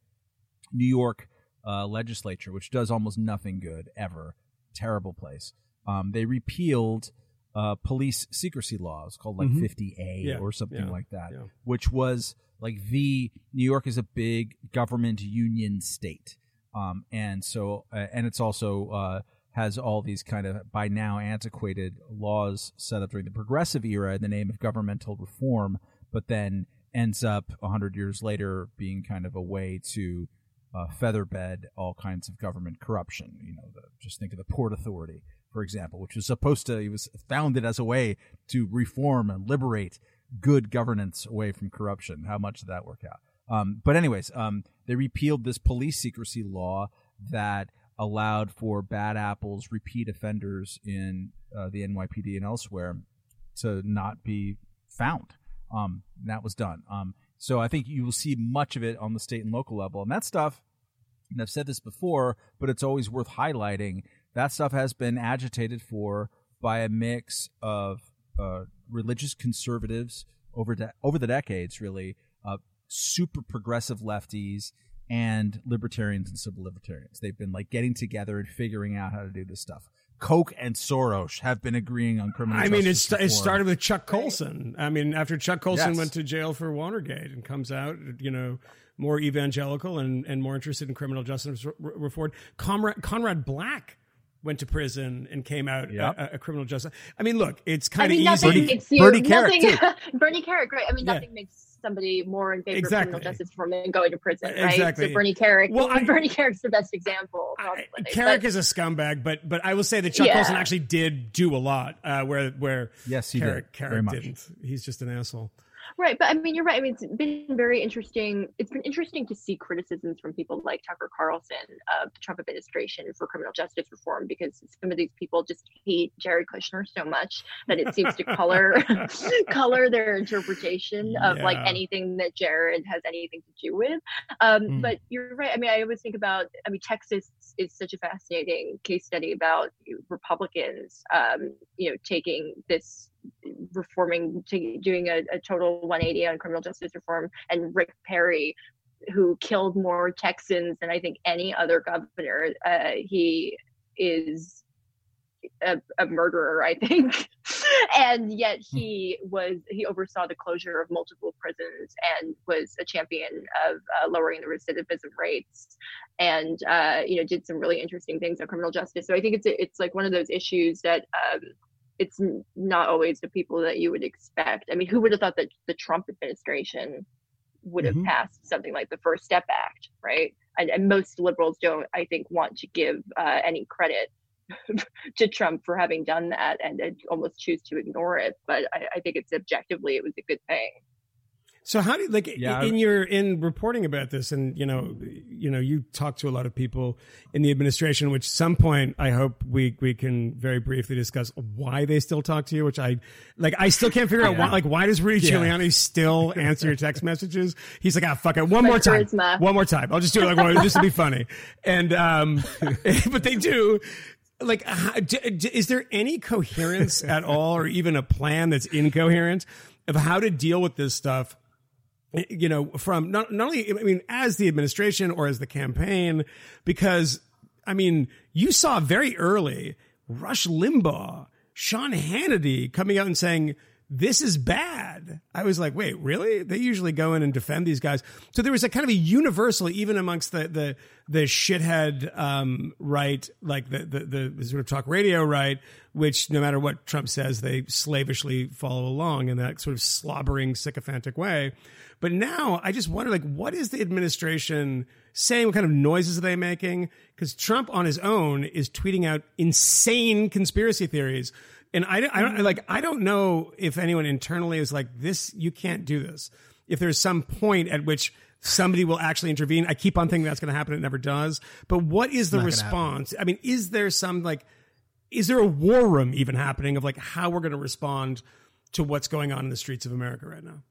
New York uh, legislature, which does almost nothing good ever, terrible place. Um, they repealed uh, police secrecy laws called like mm-hmm. 50A yeah, or something yeah, like that, yeah. which was like the New York is a big government union state. Um, and so, uh, and it's also uh, has all these kind of by now antiquated laws set up during the progressive era in the name of governmental reform, but then ends up a hundred years later being kind of a way to uh, featherbed all kinds of government corruption. You know, the, just think of the Port Authority for example, which was supposed to, he was founded as a way to reform and liberate good governance away from corruption. How much did that work out? Um, but anyways, um, they repealed this police secrecy law that allowed for bad apples, repeat offenders in uh, the NYPD and elsewhere to not be found. Um, that was done. Um, so I think you will see much of it on the state and local level, and that stuff. And I've said this before, but it's always worth highlighting that stuff has been agitated for by a mix of uh, religious conservatives over de- over the decades, really, uh, super progressive lefties and libertarians and civil libertarians. They've been like getting together and figuring out how to do this stuff. Koch and Soros have been agreeing on criminal. I mean, it, st- it started with Chuck Colson. I mean, after Chuck Colson yes. went to jail for Watergate and comes out, you know, more evangelical and, and more interested in criminal justice reform. Conrad, Conrad Black went to prison and came out yep. a, a, criminal justice. I mean, look, it's kind of easy. Bernie, makes you, Bernie Kerik, [laughs] Bernie Kerik, right? I mean, nothing yeah. makes somebody more in favor exactly. of criminal justice from going to prison, right? Exactly. So Bernie Kerik, well, I, [laughs] Bernie Kerik's the best example. Probably. I, Kerik but, is a scumbag, but but I will say that Chuck yeah. Colson actually did do a lot. Uh, where where yes, he Kerik, did. Kerik didn't. He's just an asshole. Right, but I mean, you're right. I mean, it's been very interesting. It's been interesting to see criticisms from people like Tucker Carlson of the Trump administration for criminal justice reform because some of these people just hate Jared Kushner so much that it seems to color [laughs] [laughs] color their interpretation of yeah. like anything that Jared has anything to do with. Um, mm. But you're right. I mean, I always think about. I mean, Texas is such a fascinating case study about Republicans, um, you know, taking this reforming to doing a, a total 180 on criminal justice reform and rick perry who killed more texans than i think any other governor uh, he is a, a, murderer, I think. [laughs] and yet he was he oversaw the closure of multiple prisons and was a champion of uh, lowering the recidivism rates, and uh, you know did some really interesting things on criminal justice. So I think it's it's like one of those issues that um, it's not always the people that you would expect. I mean, who would have thought that the Trump administration would have mm-hmm. passed something like the First Step Act, right? And, and most liberals don't, I think, want to give uh, any credit [laughs] to Trump for having done that and, and almost choose to ignore it. But I, I think it's objectively, it was a good thing. So how do you, like yeah, in your in reporting about this, and you know, you know, you talk to a lot of people in the administration. Which some point, I hope we we can very briefly discuss why they still talk to you. Which I like, I still can't figure yeah. out why. Like, why does Rudy yeah. Giuliani still [laughs] answer your text messages? He's like, ah, fuck it, one My more charisma. time, one more time. I'll just do it like one, just to be funny. And um, [laughs] [laughs] but they do like is there any coherence at all or even a plan that's incoherent of how to deal with this stuff you know, from not, not only, I mean, as the administration or as the campaign, because, I mean, you saw very early Rush Limbaugh, Sean Hannity coming out and saying, this is bad. I was like, wait, really? They usually go in and defend these guys. So there was a kind of a universal, even amongst the the the shithead um, right, like the, the the sort of talk radio right, which no matter what Trump says, they slavishly follow along in that sort of slobbering, sycophantic way. But now I just wonder, like, what is the administration saying? What kind of noises are they making? Because Trump on his own is tweeting out insane conspiracy theories and I, I don't like I don't know if anyone internally is like this. You can't do this. If there's some point at which somebody will actually intervene, I keep on thinking that's going to happen. It never does. But what is the response? I mean, is there some like, is there a war room even happening of like how we're going to respond to what's going on in the streets of America right now?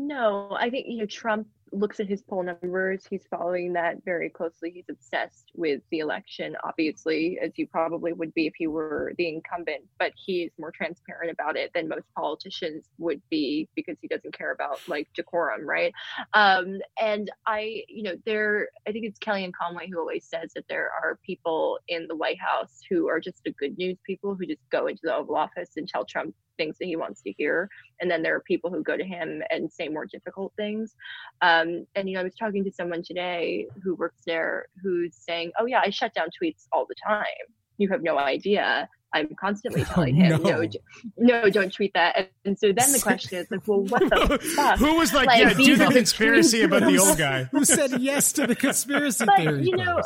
No, I think you know Trump looks at his poll numbers. He's following that very closely. He's obsessed with the election, obviously, as you probably would be if you were the incumbent, but he's more transparent about it than most politicians would be because he doesn't care about like decorum, right? Um, and I, you know, there, I think it's Kellyanne Conway who always says that there are people in the White House who are just the good news people who just go into the Oval Office and tell Trump things that he wants to hear and then there are people who go to him and say more difficult things. Um, and you know i was talking to someone today who works there who's saying oh yeah i shut down tweets all the time. You have no idea I'm constantly [laughs] oh, telling him, no. no, no, don't tweet that. And, and, so then the [laughs] question is like, well, what the [laughs] fuck? Who was like, like yeah, do the conspiracy about the old guy? Who said yes to the conspiracy but, theory? You know,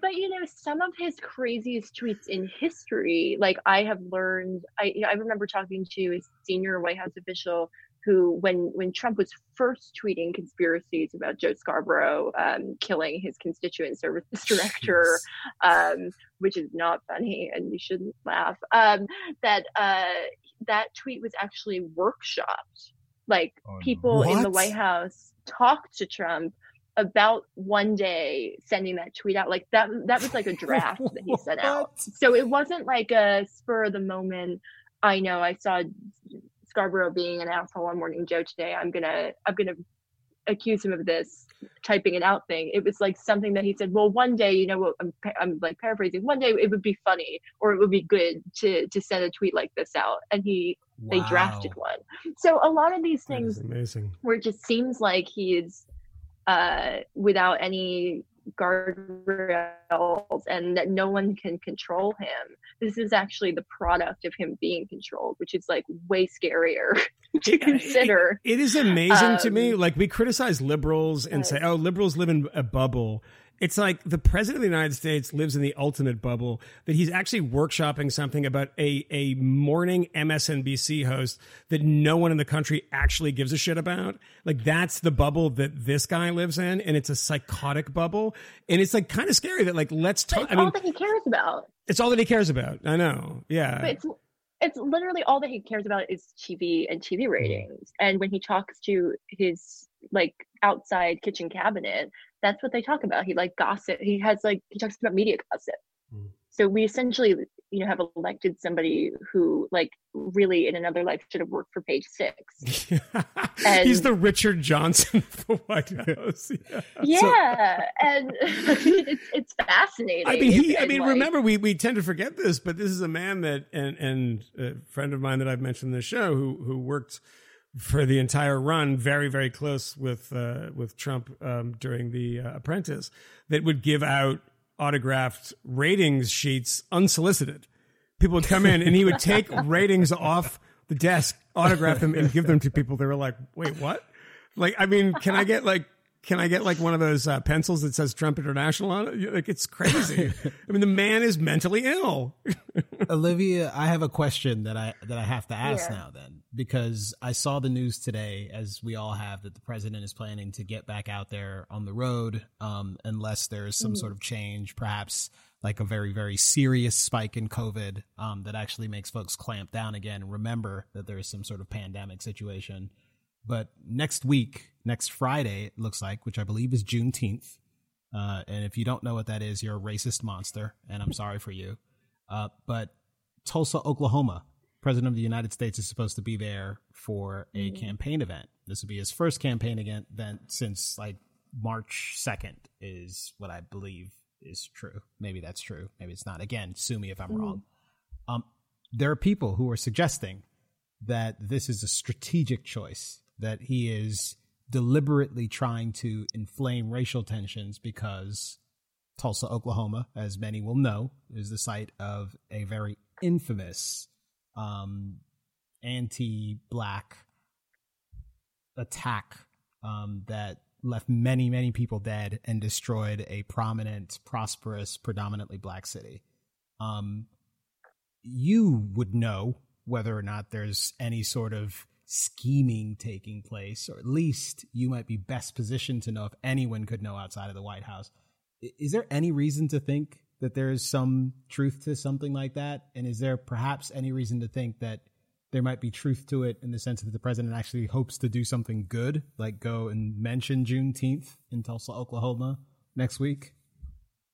but you know, some of his craziest tweets in history, like I have learned, I, I remember talking to a senior White House official who, when when Trump was first tweeting conspiracies about Joe Scarborough um, killing his constituent services [laughs] director, um, which is not funny and you shouldn't laugh, um, that uh, that tweet was actually workshopped. Like oh, people what? in the White House talked to Trump about one day sending that tweet out. Like that that was like a [laughs] draft that he sent out. So it wasn't like a spur of the moment i know i saw Scarborough being an asshole on Morning Joe today. I'm gonna I'm gonna accuse him of this typing it out thing. It was like something that he said. Well, one day, you know, I'm I'm like paraphrasing. One day it would be funny or it would be good to to send a tweet like this out, and he wow. they drafted one. So a lot of these things amazing. where it just seems like he's uh, without any guardrails and that no one can control him. This is actually the product of him being controlled, which is like way scarier [laughs] to consider. it, it is amazing um, to me. Um, like we criticize liberals and say, "Oh, liberals live in a bubble." It's like the president of the United States lives in the ultimate bubble that he's actually workshopping something about a, a morning MSNBC host that no one in the country actually gives a shit about. Like that's the bubble that this guy lives in. And it's a psychotic bubble. And it's like kind of scary that like, let's talk. It's I all mean, that he cares about. It's all that he cares about. I know. Yeah. But it's, it's literally all that he cares about is TV and TV mm. ratings. And when he talks to his like outside kitchen cabinet, that's what they talk about. He like gossip. He has like he talks about media gossip. Mm. So we essentially, you know, have elected somebody who like really in another life should have worked for Page Six. [laughs] and, He's the Richard Johnson of the White House. Yeah, [laughs] yeah so, and [laughs] it's it's fascinating. I mean, he. I mean, like, remember we we tend to forget this, but this is a man that and and a friend of mine that I've mentioned in the show who who worked for the entire run, very very close with uh, with Trump um, during the uh, Apprentice, that would give out autographed ratings sheets unsolicited. People would come in and he would take [laughs] ratings off the desk, autograph them, and give them to people. They were like, "Wait, what?" Like, I mean, can I get like can I get like one of those uh, pencils that says Trump International on it? Like it's crazy. I mean, the man is mentally ill. [laughs] Olivia, I have a question that I that I have to ask yeah. now then because I saw the news today, as we all have, that the president is planning to get back out there on the road, um, unless there is some mm. sort of change, perhaps like a very very serious spike in COVID um, that actually makes folks clamp down again and remember that there is some sort of pandemic situation. But next week, next Friday, it looks like, which I believe is Juneteenth. Uh, and if you don't know what that is, you're a racist monster, and I'm sorry for you. Uh, but Tulsa, Oklahoma, President of the United States is supposed to be there for a mm-hmm. campaign event. This would be his first campaign event since like March 2nd, is what I believe is true. Maybe that's true. Maybe it's not. Again, sue me if I'm mm-hmm. wrong. Um, there are people who are suggesting that this is a strategic choice, that he is deliberately trying to inflame racial tensions because Tulsa, Oklahoma, as many will know, is the site of a very infamous um, anti black attack um, that left many, many people dead and destroyed a prominent, prosperous, predominantly black city. Um, you would know whether or not there's any sort of scheming taking place, or at least you might be best positioned to know if anyone could know outside of the White House. Is there any reason to think that there is some truth to something like that? And is there perhaps any reason to think that there might be truth to it in the sense that the president actually hopes to do something good, like go and mention Juneteenth in Tulsa, Oklahoma next week?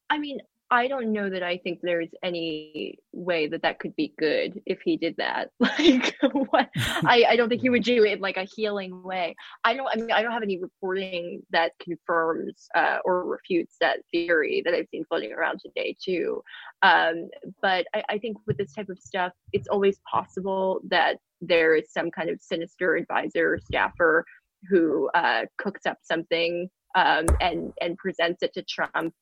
I mean, I don't know that I think there's any way that that could be good if he did that. [laughs] Like, what? [laughs] I, I don't think he would do it in like a healing way. I don't. I mean, I don't have any reporting that confirms uh, or refutes that theory that I've seen floating around today too. Um, but I, I think with this type of stuff, it's always possible that there is some kind of sinister advisor or staffer who uh, cooks up something um, and and presents it to Trump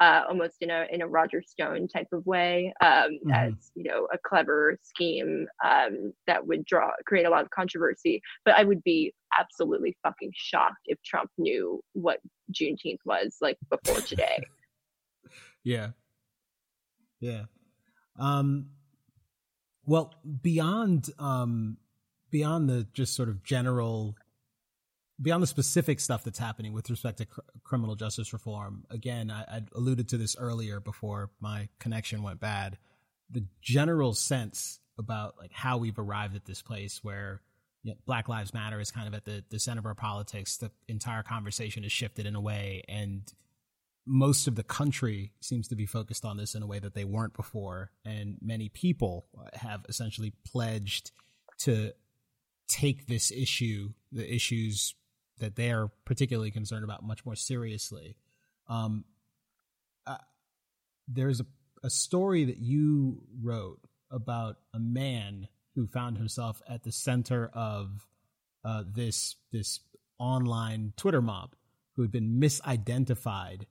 uh, almost in a in a Roger Stone type of way, um, mm-hmm. as you know, a clever scheme um, that would draw create a lot of controversy. But I would be absolutely fucking shocked if Trump knew what Juneteenth was like before [laughs] today. yeah, yeah. Um, well, beyond um, beyond the just sort of general beyond the specific stuff that's happening with respect to cr- criminal justice reform, again, I, I alluded to this earlier before my connection went bad. The general sense about like how we've arrived at this place where you know, Black Lives Matter is kind of at the, the center of our politics. The entire conversation has shifted in a way, and most of the country seems to be focused on this in a way that they weren't before. And many people have essentially pledged to take this issue, the issues that they are particularly concerned about much more seriously. Um, uh, there's a, a story that you wrote about a man who found himself at the center of uh, this this online Twitter mob who had been misidentified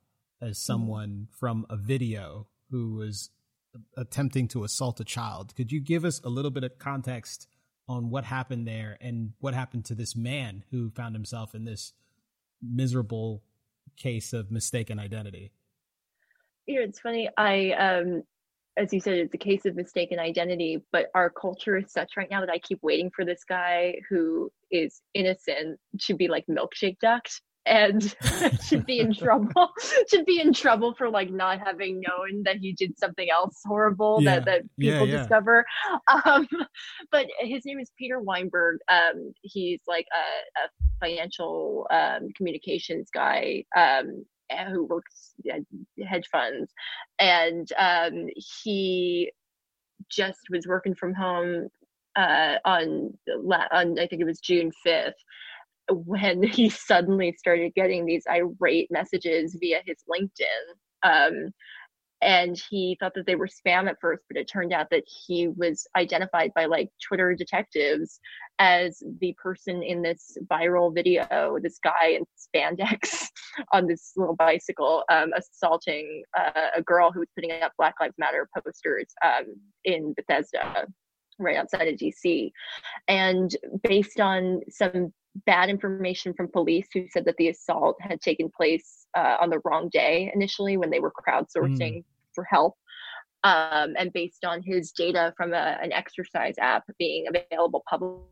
as someone from a video who was attempting to assault a child. Could you give us a little bit of context on what happened there and what happened to this man who found himself in this miserable case of mistaken identity. You know, it's funny. I, um, as you said, it's a case of mistaken identity, but our culture is such right now that I keep waiting for this guy who is innocent to be like milkshake ducked and [laughs] [laughs] should be in trouble [laughs] should be in trouble for like not having known that he did something else horrible yeah. that, that people yeah, yeah. discover um, but his name is peter weinberg um, he's like a, a financial um, communications guy um, who works at hedge funds and um, he just was working from home uh, on on I think it was June 5th when [laughs] he suddenly started getting these irate messages via his LinkedIn. Um, and he thought that they were spam at first, but it turned out that he was identified by like Twitter detectives as the person in this viral video, this guy in spandex [laughs] on this little bicycle, um, assaulting uh, a girl who was putting up Black Lives Matter posters um, in Bethesda right outside of DC. And based on some bad information from police who said that the assault had taken place uh, on the wrong day initially when they were crowdsourcing mm. for help. Um, and based on his data from a, an exercise app being available publicly,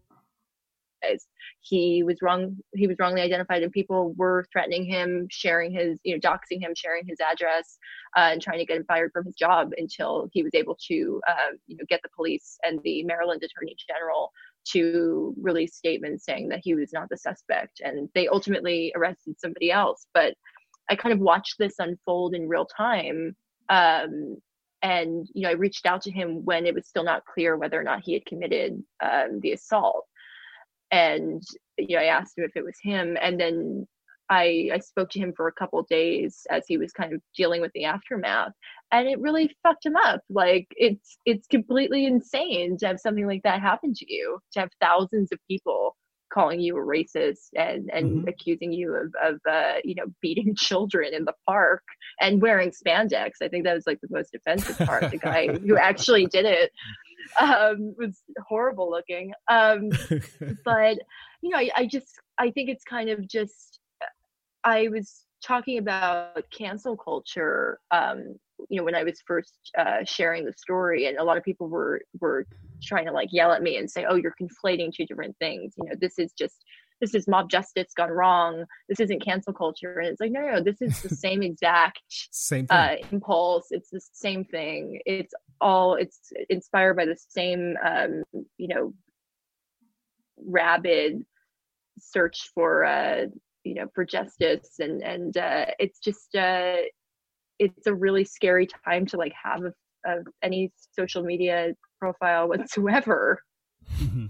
he was wrong. He was wrongly identified, and people were threatening him, sharing his, you know, doxing him, sharing his address, uh, and trying to get him fired from his job until he was able to, uh, you know, get the police and the Maryland Attorney General to release statements saying that he was not the suspect and they ultimately arrested somebody else. But i kind of watched this unfold in real time um, and you know i reached out to him when it was still not clear whether or not he had committed um, the assault. And you know i asked him if it was him and then I, I spoke to him for a couple days as he was kind of dealing with the aftermath and it really fucked him up. Like it's it's completely insane to have something like that happen to you to have thousands of people calling you a racist and and mm-hmm. accusing you of of uh, you know beating [laughs] children in the park and wearing spandex. I think that was like the most offensive part. The guy [laughs] who actually did it um, was horrible looking. Um, [laughs] but you know I, I just i think it's kind of just I was talking about cancel culture, um, you know, when I was first uh, sharing the story, and a lot of people were were trying to like yell at me and say, "Oh, you're conflating two different things." You know, this is just this is mob justice gone wrong. This isn't cancel culture, and it's like, no, no, no this is the [laughs] same exact same uh, impulse. It's the same thing. It's all it's inspired by the same, um, you know, rabid search for uh, you know for justice and and uh, it's just uh, it's a really scary time to like have a, a any social media profile [laughs] whatsoever. Mm-hmm.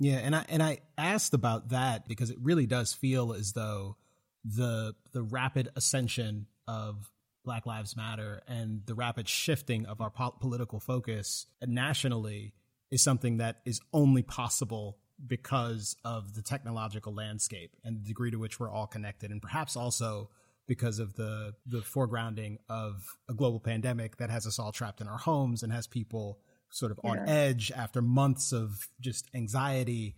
Yeah, and I and I asked about that because it really does feel as though the the rapid ascension of Black Lives Matter and the rapid shifting of our po- political focus nationally is something that is only possible because of the technological landscape and the degree to which we're all connected, and perhaps also because of the the foregrounding of a global pandemic that has us all trapped in our homes and has people sort of yeah. on edge after months of just anxiety.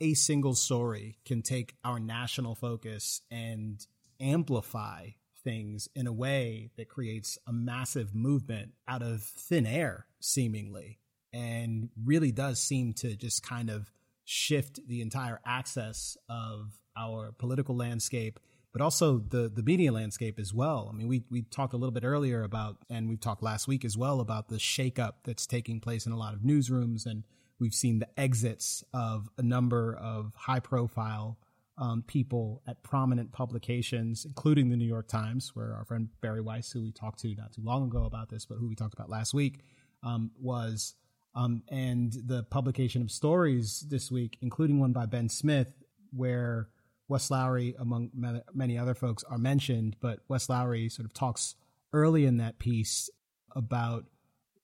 A single story can take our national focus and amplify things in a way that creates a massive movement out of thin air, seemingly, and really does seem to just kind of shift the entire access of our political landscape, but also the the media landscape as well. I mean, we we talked a little bit earlier about, and we've talked last week as well about the shakeup that's taking place in a lot of newsrooms, and we've seen the exits of a number of high profile um, people at prominent publications, including the New York Times, where our friend Bari Weiss, who we talked to not too long ago about this, but who we talked about last week, um, was um, and the publication of stories this week, including one by Ben Smith, where Wes Lowery, among many other folks, are mentioned. But Wes Lowery sort of talks early in that piece about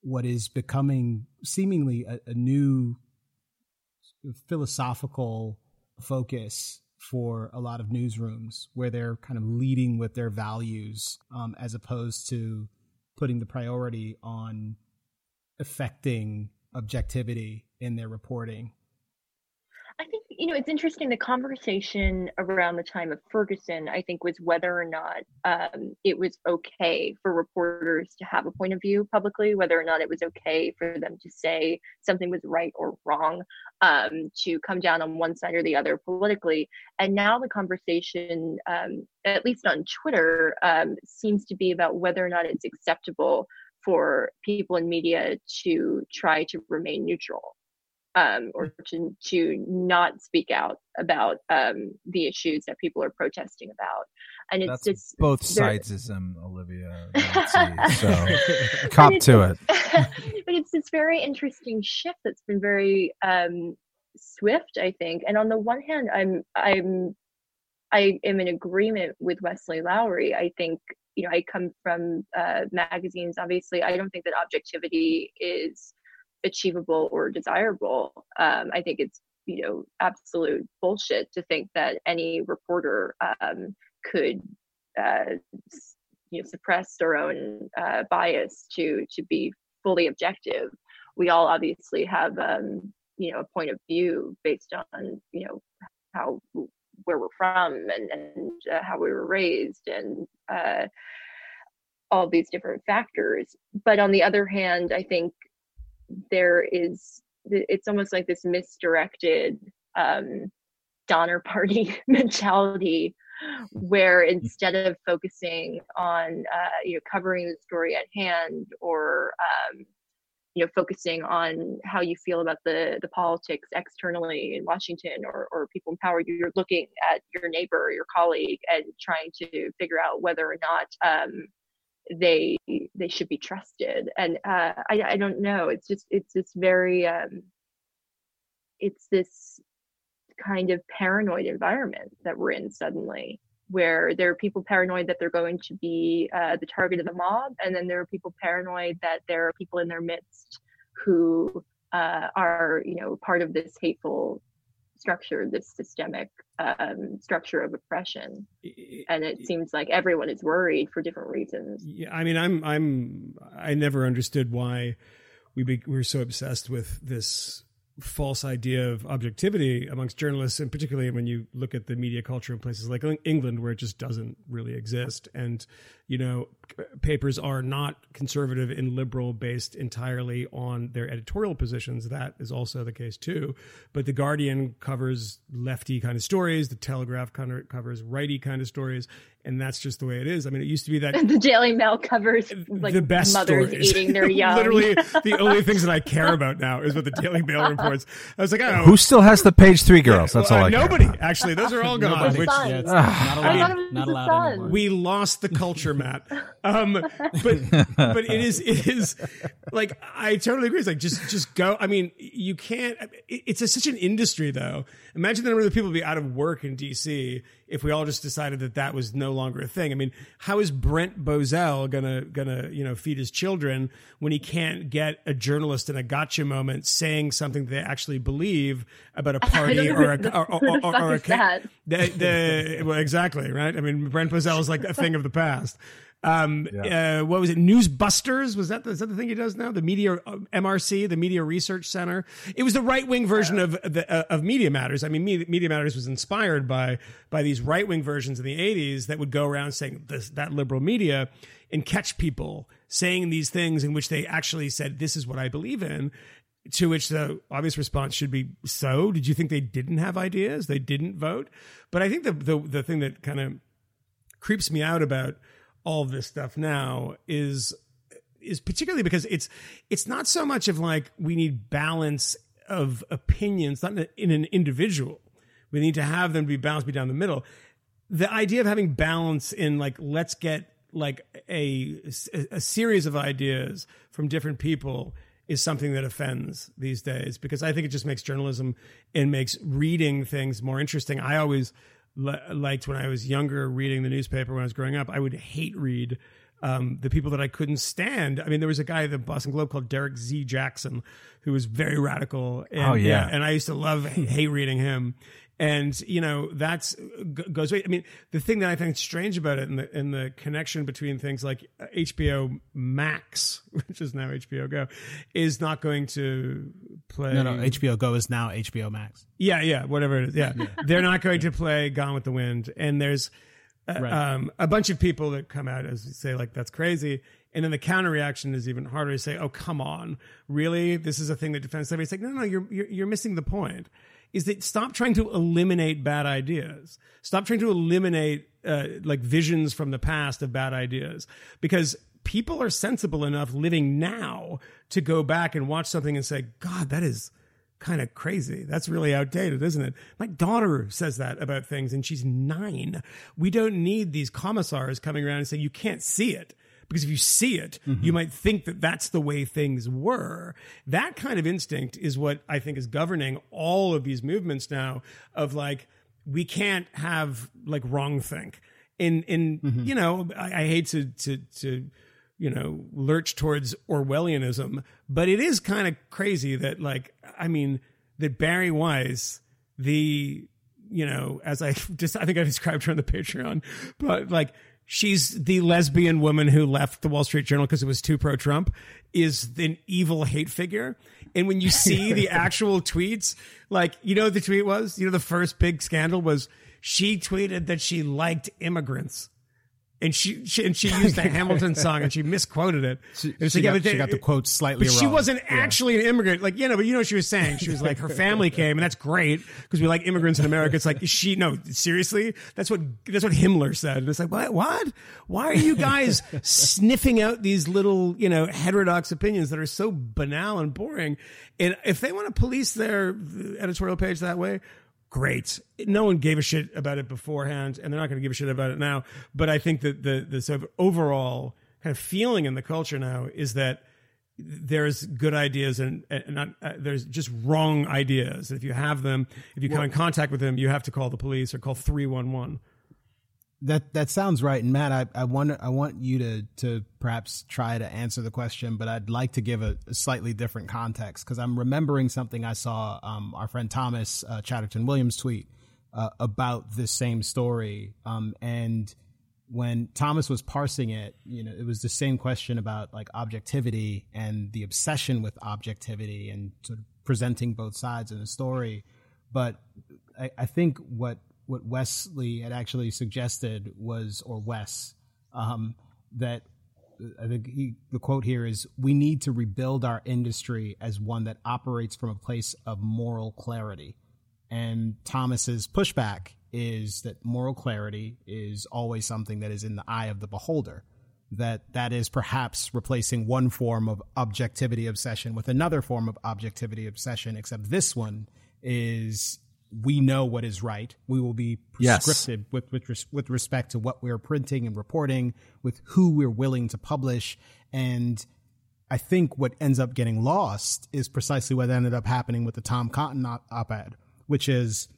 what is becoming seemingly a, a new philosophical focus for a lot of newsrooms where they're kind of leading with their values um, as opposed to putting the priority on affecting objectivity in their reporting. I think you know it's interesting. The conversation around the time of Ferguson, I think, was whether or not um, it was okay for reporters to have a point of view publicly, whether or not it was okay for them to say something was right or wrong, um, to come down on one side or the other politically. And now the conversation, um, at least on Twitter, um, seems to be about whether or not it's acceptable for people in media to try to remain neutral um, or to, to not speak out about um, the issues that people are protesting about. And it's That's just both sidesism, Olivia. so [laughs] cop to it. [laughs] but it's this very interesting shift that's been very um, swift, I think. And on the one hand, I'm I'm I am in agreement with Wesley Lowery. I think you know, I come from uh, magazines. Obviously, I don't think that objectivity is achievable or desirable. Um, I think it's you know absolute bullshit to think that any reporter um, could uh, you know suppress their own uh, bias to to be fully objective. We all obviously have um, you know a point of view based on you know how where we're from and, and uh, how we were raised and uh, all these different factors. But on the other hand, I think there is it's almost like this misdirected um, Donner Party [laughs] mentality where instead of focusing on uh, you know covering the story at hand or um, you know focusing on how you feel about the the politics externally in washington or, or people in power you're looking at your neighbor or your colleague and trying to figure out whether or not um, they they should be trusted. And uh, I, I don't know. It's just it's this very um, it's this kind of paranoid environment that we're in suddenly where there are people paranoid that they're going to be uh, the target of the mob, and then there are people paranoid that there are people in their midst who uh, are, you know, part of this hateful structure, this systemic um, structure of oppression. And it seems like everyone is worried for different reasons. Yeah, I mean, I'm, I'm, I never understood why we be, we were so obsessed with this false idea of objectivity amongst journalists, and particularly when you look at the media culture in places like England, where it just doesn't really exist. And you know, papers are not conservative and liberal based entirely on their editorial positions. That is also the case too. But the Guardian covers lefty kind of stories. The Telegraph kind of covers righty kind of stories and that's just the way it is. I mean, it used to be that [laughs] the Daily Mail covers like the best mothers stories. eating their [laughs] young. Literally, [laughs] the only things that I care about now is what the Daily Mail reports. I was like, I don't know. Who still has the page three girls? That's well, all. Uh, I nobody actually. Those are all gone. Which, yeah, not allowed. Not allowed. We lost the culture, Matt. Um, but but it is it is like I totally agree. It's like just just go. I mean, you can't. It's a, such an industry, though. Imagine the number of people would be out of work in DC if we all just decided that that was no longer a thing. I mean, how is Brent Bozell gonna gonna you know feed his children when he can't get a journalist in a gotcha moment saying something they actually believe about a [laughs] party or a or, or, or, or, a the, the, well exactly right. I mean, Brent Bozell is like a thing of the past. Um, yeah. uh, what was it? Newsbusters was that the, is that the thing he does now? The media uh, MRC, the Media Research Center. It was the right wing version yeah. of the, uh, of Media Matters. I mean, Media Matters was inspired by by these right wing versions in the '80s that would go around saying this that liberal media and catch people saying these things in which they actually said, "This is what I believe in." To which the obvious response should be, "So, did you think they didn't have ideas? They didn't vote?" But I think the the, the thing that kind of creeps me out about all of this stuff now is is particularly because it's it's not so much of like we need balance of opinions not in, an individual we need to have them be balanced be down the middle the idea of having balance in like let's get like a a series of ideas from different people is something that offends these days because I think it just makes journalism and makes reading things more interesting. I always liked when I was younger reading the newspaper when I was growing up. I would hate read um, the people that I couldn't stand. I mean, there was a guy at the Boston Globe called Derrick Z. Jackson who was very radical. And, oh yeah. yeah, and I used to love hate reading him and you know that's goes away. I mean, the thing that I think is strange about it, and the in the connection between things like HBO Max, [laughs] which is now HBO Go, is not going to play. No, no, HBO Go is now HBO Max. Yeah, yeah, whatever it is. Yeah, yeah. they're not going to play Gone with the Wind, and there's. Uh, right. um, a bunch of people that come out as say like that's crazy, and then the counter reaction is even harder to say, "Oh, come on, really? This is a thing that defends slavery." It's like, no, no, you're, you're you're missing the point is that stop trying to eliminate bad ideas. Stop trying to eliminate uh, like visions from the past of bad ideas because people are sensible enough living now to go back and watch something and say, God, that is kind of crazy. That's really outdated, isn't it? My daughter says that about things and she's nine. We don't need these commissars coming around and saying, you can't see it because if you see it, mm-hmm. you might think that that's the way things were. That kind of instinct is what I think is governing all of these movements now of like, we can't have like wrong think. In, in, mm-hmm. you know, I, I hate to, to, to, you know, lurch towards Orwellianism, but it is kind of crazy that like, I mean, that Bari Weiss, the, you know, as I [laughs] just, I think I described her on the Patreon, but like she's the lesbian woman who left the Wall Street Journal because it was too pro Trump, is an evil hate figure. And when you see the [laughs] actual tweets, like, you know, the tweet was, you know, the first big scandal was she tweeted that she liked immigrants and she, she and she used the [laughs] Hamilton song and she misquoted it. She, she, got, she got, the quote slightly but wrong. she wasn't actually an immigrant. Like, you know, but you know what she was saying? She was like, her family came and that's great because we like immigrants in America. It's like, she, no, seriously? That's what, that's what Himmler said. And it's like, what? What? Why are you guys sniffing out these little, you know, heterodox opinions that are so banal and boring? And if they want to police their editorial page that way, great. No one gave a shit about it beforehand, and they're not going to give a shit about it now. But I think that the the sort of overall kind of feeling in the culture now is that there's good ideas and, and not uh, there's just wrong ideas. If you have them, if you come in contact with them, you have to call the police or call three one one. That that sounds right. And Matt, I, I want I want you to to perhaps try to answer the question, but I'd like to give a, a slightly different context because I'm remembering something I saw um, our friend Thomas uh, Chatterton Williams tweet uh, about this same story. Um, and when Thomas was parsing it, you know, it was the same question about like objectivity and the obsession with objectivity and sort of presenting both sides in the story. But I, I think what what Wesley had actually suggested was, or Wes, um, that I think he, the quote here is, "We need to rebuild our industry as one that operates from a place of moral clarity." And Thomas's pushback is that moral clarity is always something that is in the eye of the beholder. That that is perhaps replacing one form of objectivity obsession with another form of objectivity obsession, except this one is we know what is right. We will be Yes. prescriptive with with, res- with respect to what we're printing and reporting, with who we're willing to publish, and I think what ends up getting lost is precisely what ended up happening with the Tom Cotton op-ed, which is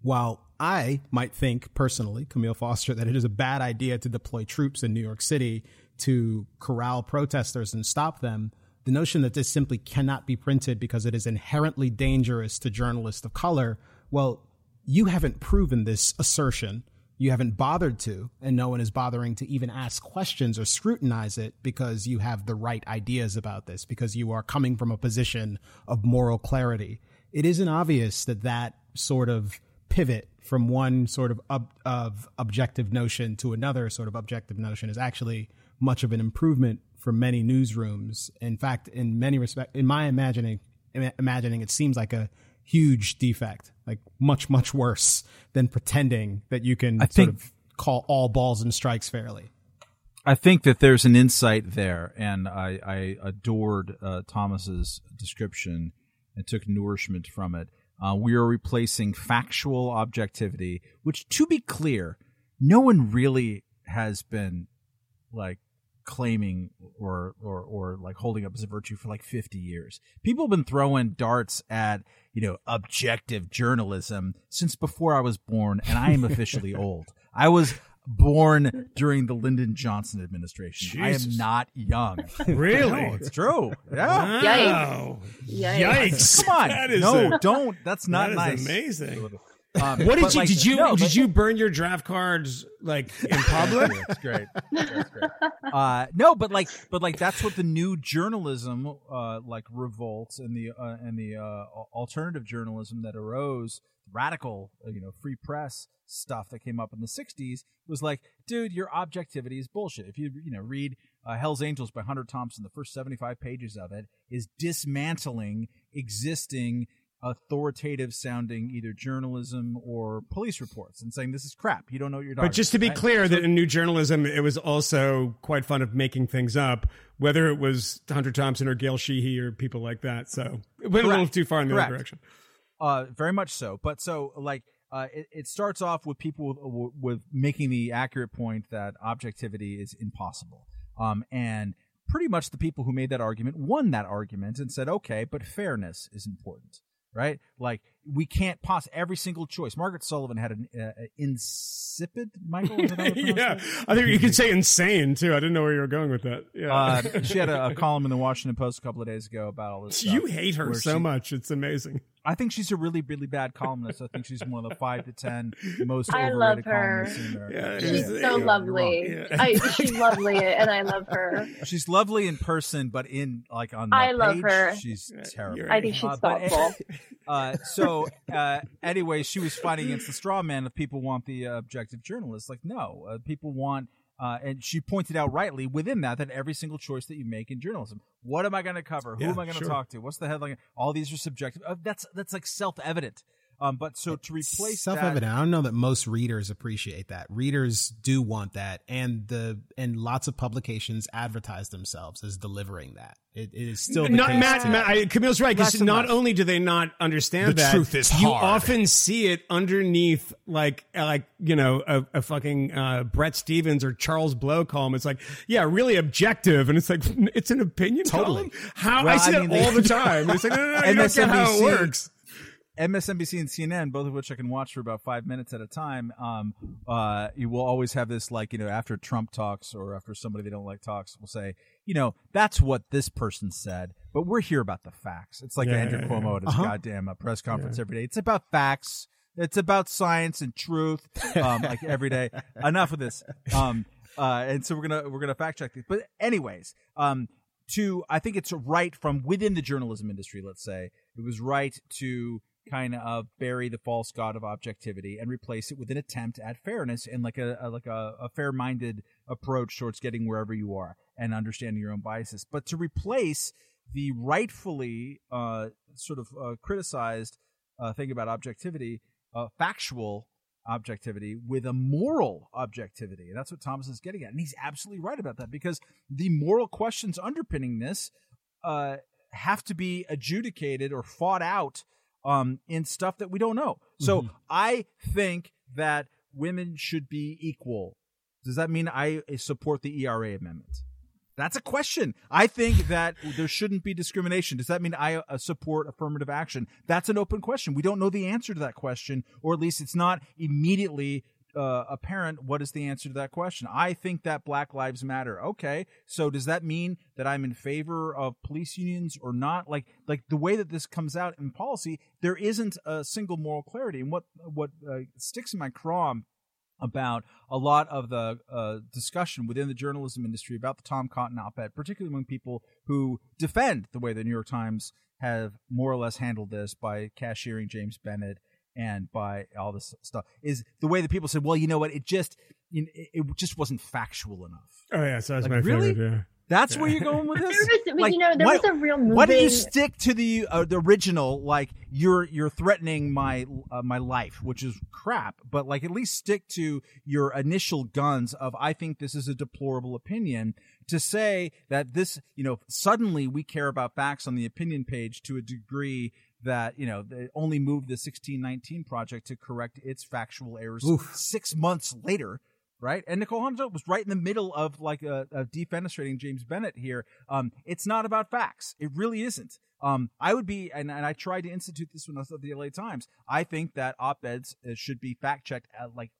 while I might think personally, Kmele Foster, that it is a bad idea to deploy troops in New York City to corral protesters and stop them, the notion that this simply cannot be printed because it is inherently dangerous to journalists of color, well, you haven't proven this assertion. You haven't bothered to, and no one is bothering to even ask questions or scrutinize it because you have the right ideas about this, because you are coming from a position of moral clarity. It isn't obvious that that sort of pivot from one sort of ob- of objective notion to another sort of objective notion is actually much of an improvement for many newsrooms. In fact, in many respects, in my imagining, imagining, it seems like a huge defect, like much much worse than pretending that you can I sort think- of call all balls and strikes fairly. I think that there's an insight there, and I, I adored uh, Thomas's description and took nourishment from it. Uh, we are replacing factual objectivity, which, to be clear, no one really has been like claiming or or or like holding up as a virtue for like 50 years. People have been throwing darts at, you know, objective journalism since before I was born and I am officially [laughs] old. I was born during the Lyndon Johnson administration. I am not young. Really? No, it's true. Yeah. Wow. Yikes. Yikes. Come on. That is no, a- don't. That's not that is nice. amazing. Um, What did you like, did you no, did you burn your draft cards like in [laughs] public? That's great. That's great. [laughs] Uh, no, but like, but like, that's what the new journalism, uh, like revolts and the uh, and the uh, alternative journalism that arose, radical, uh, you know, free press stuff that came up in the '60s was like, dude, your objectivity is bullshit. If you you know read uh, Hell's Angels by Hunter Thompson, the first 75 pages of it is dismantling existing authoritative sounding either journalism or police reports and saying this is crap. You don't know what you're talking But just to be about, right? clear, that in new journalism, it was also quite fun of making things up, whether it was Hunter Thompson or Gail Sheehy or people like that. So it went a little too far in the Correct. other direction. Uh, very much so. But so like uh, it, it starts off with people with, with making the accurate point that objectivity is impossible. Um, and pretty much the people who made that argument won that argument and said, okay, but fairness is important, right? Like we can't pass every single choice. Margaret Sullivan had an uh, insipid, Michael. Is that how you [laughs] pronounce yeah? I think you could say insane too. I didn't know where you were going with that. Yeah, Uh, [laughs] she had a, a column in the Washington Post a couple of days ago about all this. Stuff you hate her so she- much. It's amazing. I think she's a really, really bad columnist. I think she's one of the five to ten most I overrated love her. columnists in there. Yeah, She's Yeah, so you're lovely. wrong. I, she's lovely, and I love her. She's lovely in person, but in like on the I love page, her. she's terrible. you're I think she's Uh, but- thoughtful. [laughs] Uh, so uh, anyway, she was fighting against the straw man of people want the uh, objective journalist. Like, no, uh, people want. Uh, and she pointed out rightly within that that every single choice that you make in journalism, what am I going to cover? Who Yeah, am I going to sure. talk to? What's the headline? All these are subjective. Uh, that's that's like self evident. Um, but so to replace self evident, I don't know that most readers appreciate that. Readers do want that, and the and lots of publications advertise themselves as delivering that. It, it is still the not case Matt. Matt I, Kmele's right because not less. only do they not understand The that, truth is you hard. often see it underneath like like you know a, a fucking uh, Bret Stephens or Charles Blow column. It's like yeah, really objective, and it's like [laughs] it's an opinion Totally. column. How Well, I see I that mean, they- all the [laughs] time. It's like no, no, no, you don't get how it works. MSNBC and CNN, both of which I can watch for about five minutes at a time, um, uh, you will always have this like you know after Trump talks or after somebody they don't like talks, will say you know that's what this person said, but we're here about the facts. It's like Yeah, Andrew yeah, Cuomo at his Uh-huh. goddamn uh, press conference every day. It's about facts. It's about science and truth, um, like every day. [laughs] Enough of this. Um, uh, and so we're gonna we're gonna fact check these. But anyways, um, to I think it's right from within the journalism industry. Let's say it was right to kind of bury the false god of objectivity and replace it with an attempt at fairness and like a, a like a, a fair minded approach towards getting wherever you are and understanding your own biases. But to replace the rightfully uh, sort of uh, criticized uh, thing about objectivity, uh, factual objectivity with a moral objectivity. And that's what Thomas is getting at. And he's absolutely right about that because the moral questions underpinning this uh, have to be adjudicated or fought out um, in stuff that we don't know. So I think that women should be equal. Does that mean I support the ERA amendment? That's a question. I think that there shouldn't be discrimination. Does that mean I uh, support affirmative action? That's an open question. We don't know the answer to that question, or at least it's not immediately uh, apparent what is the answer to that question. I think that Black Lives Matter. Okay, so does that mean that I'm in favor of police unions or not? Like, like the way that this comes out in policy, there isn't a single moral clarity. And what what uh, sticks in my craw about a lot of the uh, discussion within the journalism industry about the Tom Cotton op-ed, particularly among people who defend the way the New York Times have more or less handled this by cashiering James Bennet and by all this stuff, is the way that people said, "Well, you know what? It just you know, it, it just wasn't factual enough." Oh yeah, so that's Like, my really? favorite. Yeah. That's where you're going with [laughs] this. There was- but you know, there was a real Why do you stick to the uh, the original? Like you're you're threatening my uh, my life, which is crap. But like at least stick to your initial guns of I think this is a deplorable opinion. To say that this, you know, suddenly we care about facts on the opinion page to a degree that you know they only moved the 1619 project to correct its factual errors six months later right? And Nicole Hunter was right in the middle of like a, uh, defenestrating James Bennet here. Um, it's not about facts. It really isn't. Um, I would be, and, and I tried to institute this when I was at the LA Times. I think that op-eds uh, should be fact checked at like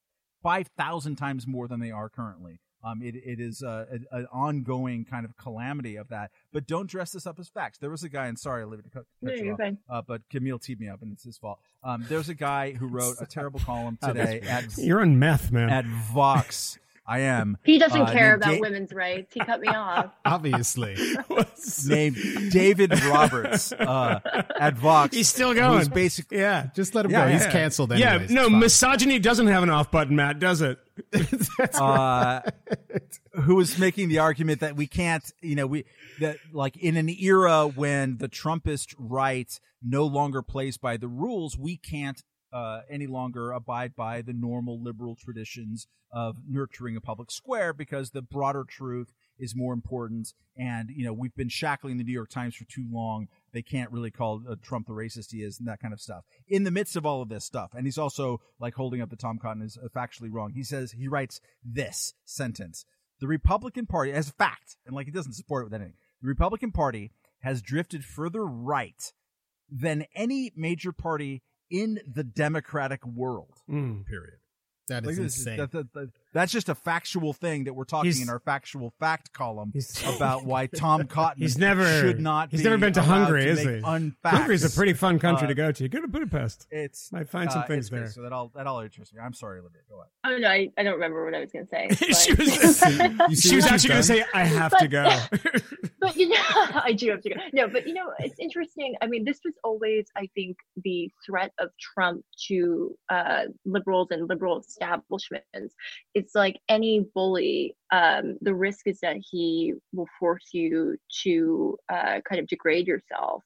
five thousand times more than they are currently. Um, it, it is uh, a, an ongoing kind of calamity of that. But don't dress this up as facts. There was a guy, and sorry, Olivia, to cut, cut No, you off, uh, but Kmele teed me up, and it's his fault. Um, there's a guy who wrote a [laughs] terrible column today at You're on meth, man. at Vox. I am. He doesn't uh, care about Da- women's rights. He cut me off. [laughs] Obviously. [laughs] Named [laughs] David Roberts uh, at Vox. He's still going. Who's basically yeah. Just let him Yeah, go. He's yeah. canceled Yeah, no, It's misogyny doesn't have an off button, Matt, does it? uh, who was making the argument that we can't, you know, we that like in an era when the Trumpist right no longer plays by the rules, we can't uh, any longer abide by the normal liberal traditions of nurturing a public square because the broader truth is more important. And you know, we've been shackling the New York Times for too long. They can't really call uh, Trump the racist he is and that kind of stuff. In the midst of all of this stuff, and he's also like holding up the Tom Cotton is uh, factually wrong. He says he writes this sentence: "The Republican Party, as a fact, and like he doesn't support it with anything, the Republican Party has drifted further right than any major party in the democratic world." Hmm. Period. That is Like, is this is- insane. that- that- that- that's just a factual thing that we're talking He's- in our factual fact column He's- [laughs] about why Tom Cotton He's never should not. He's be never been to allowed Hungary, to is he? Unfacts. Hungary's a pretty fun country Uh, to go to. Go to Budapest. It's Might find some uh, things it's great, there. So that all that all interests me. I'm sorry, Olivia. Go ahead. Oh no, I, I don't remember what I was going to say. [laughs] she but- was, [laughs] she was actually going to say, I have to go. but you know, I do have to go. No, but you know, it's interesting. I mean, this was always, I think, the threat of Trump to uh, liberals and liberal establishments. It's like any bully. Um, the risk is that he will force you to uh, kind of degrade yourself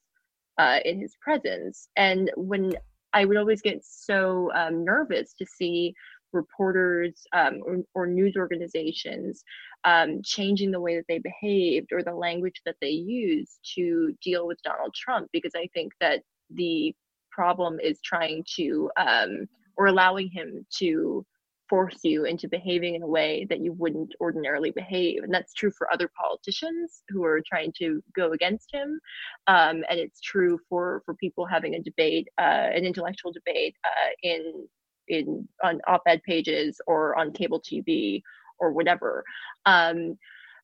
uh, in his presence. And when I would always get so um, nervous to see reporters um, or, or news organizations um, changing the way that they behaved or the language that they used to deal with Donald Trump, because I think that the problem is trying to um, or allowing him to force you into behaving in a way that you wouldn't ordinarily behave. And that's true for other politicians who are trying to go against him. Um, and it's true for, for people having a debate, uh, an intellectual debate uh, in, in on op-ed pages or on cable TV or whatever. Um,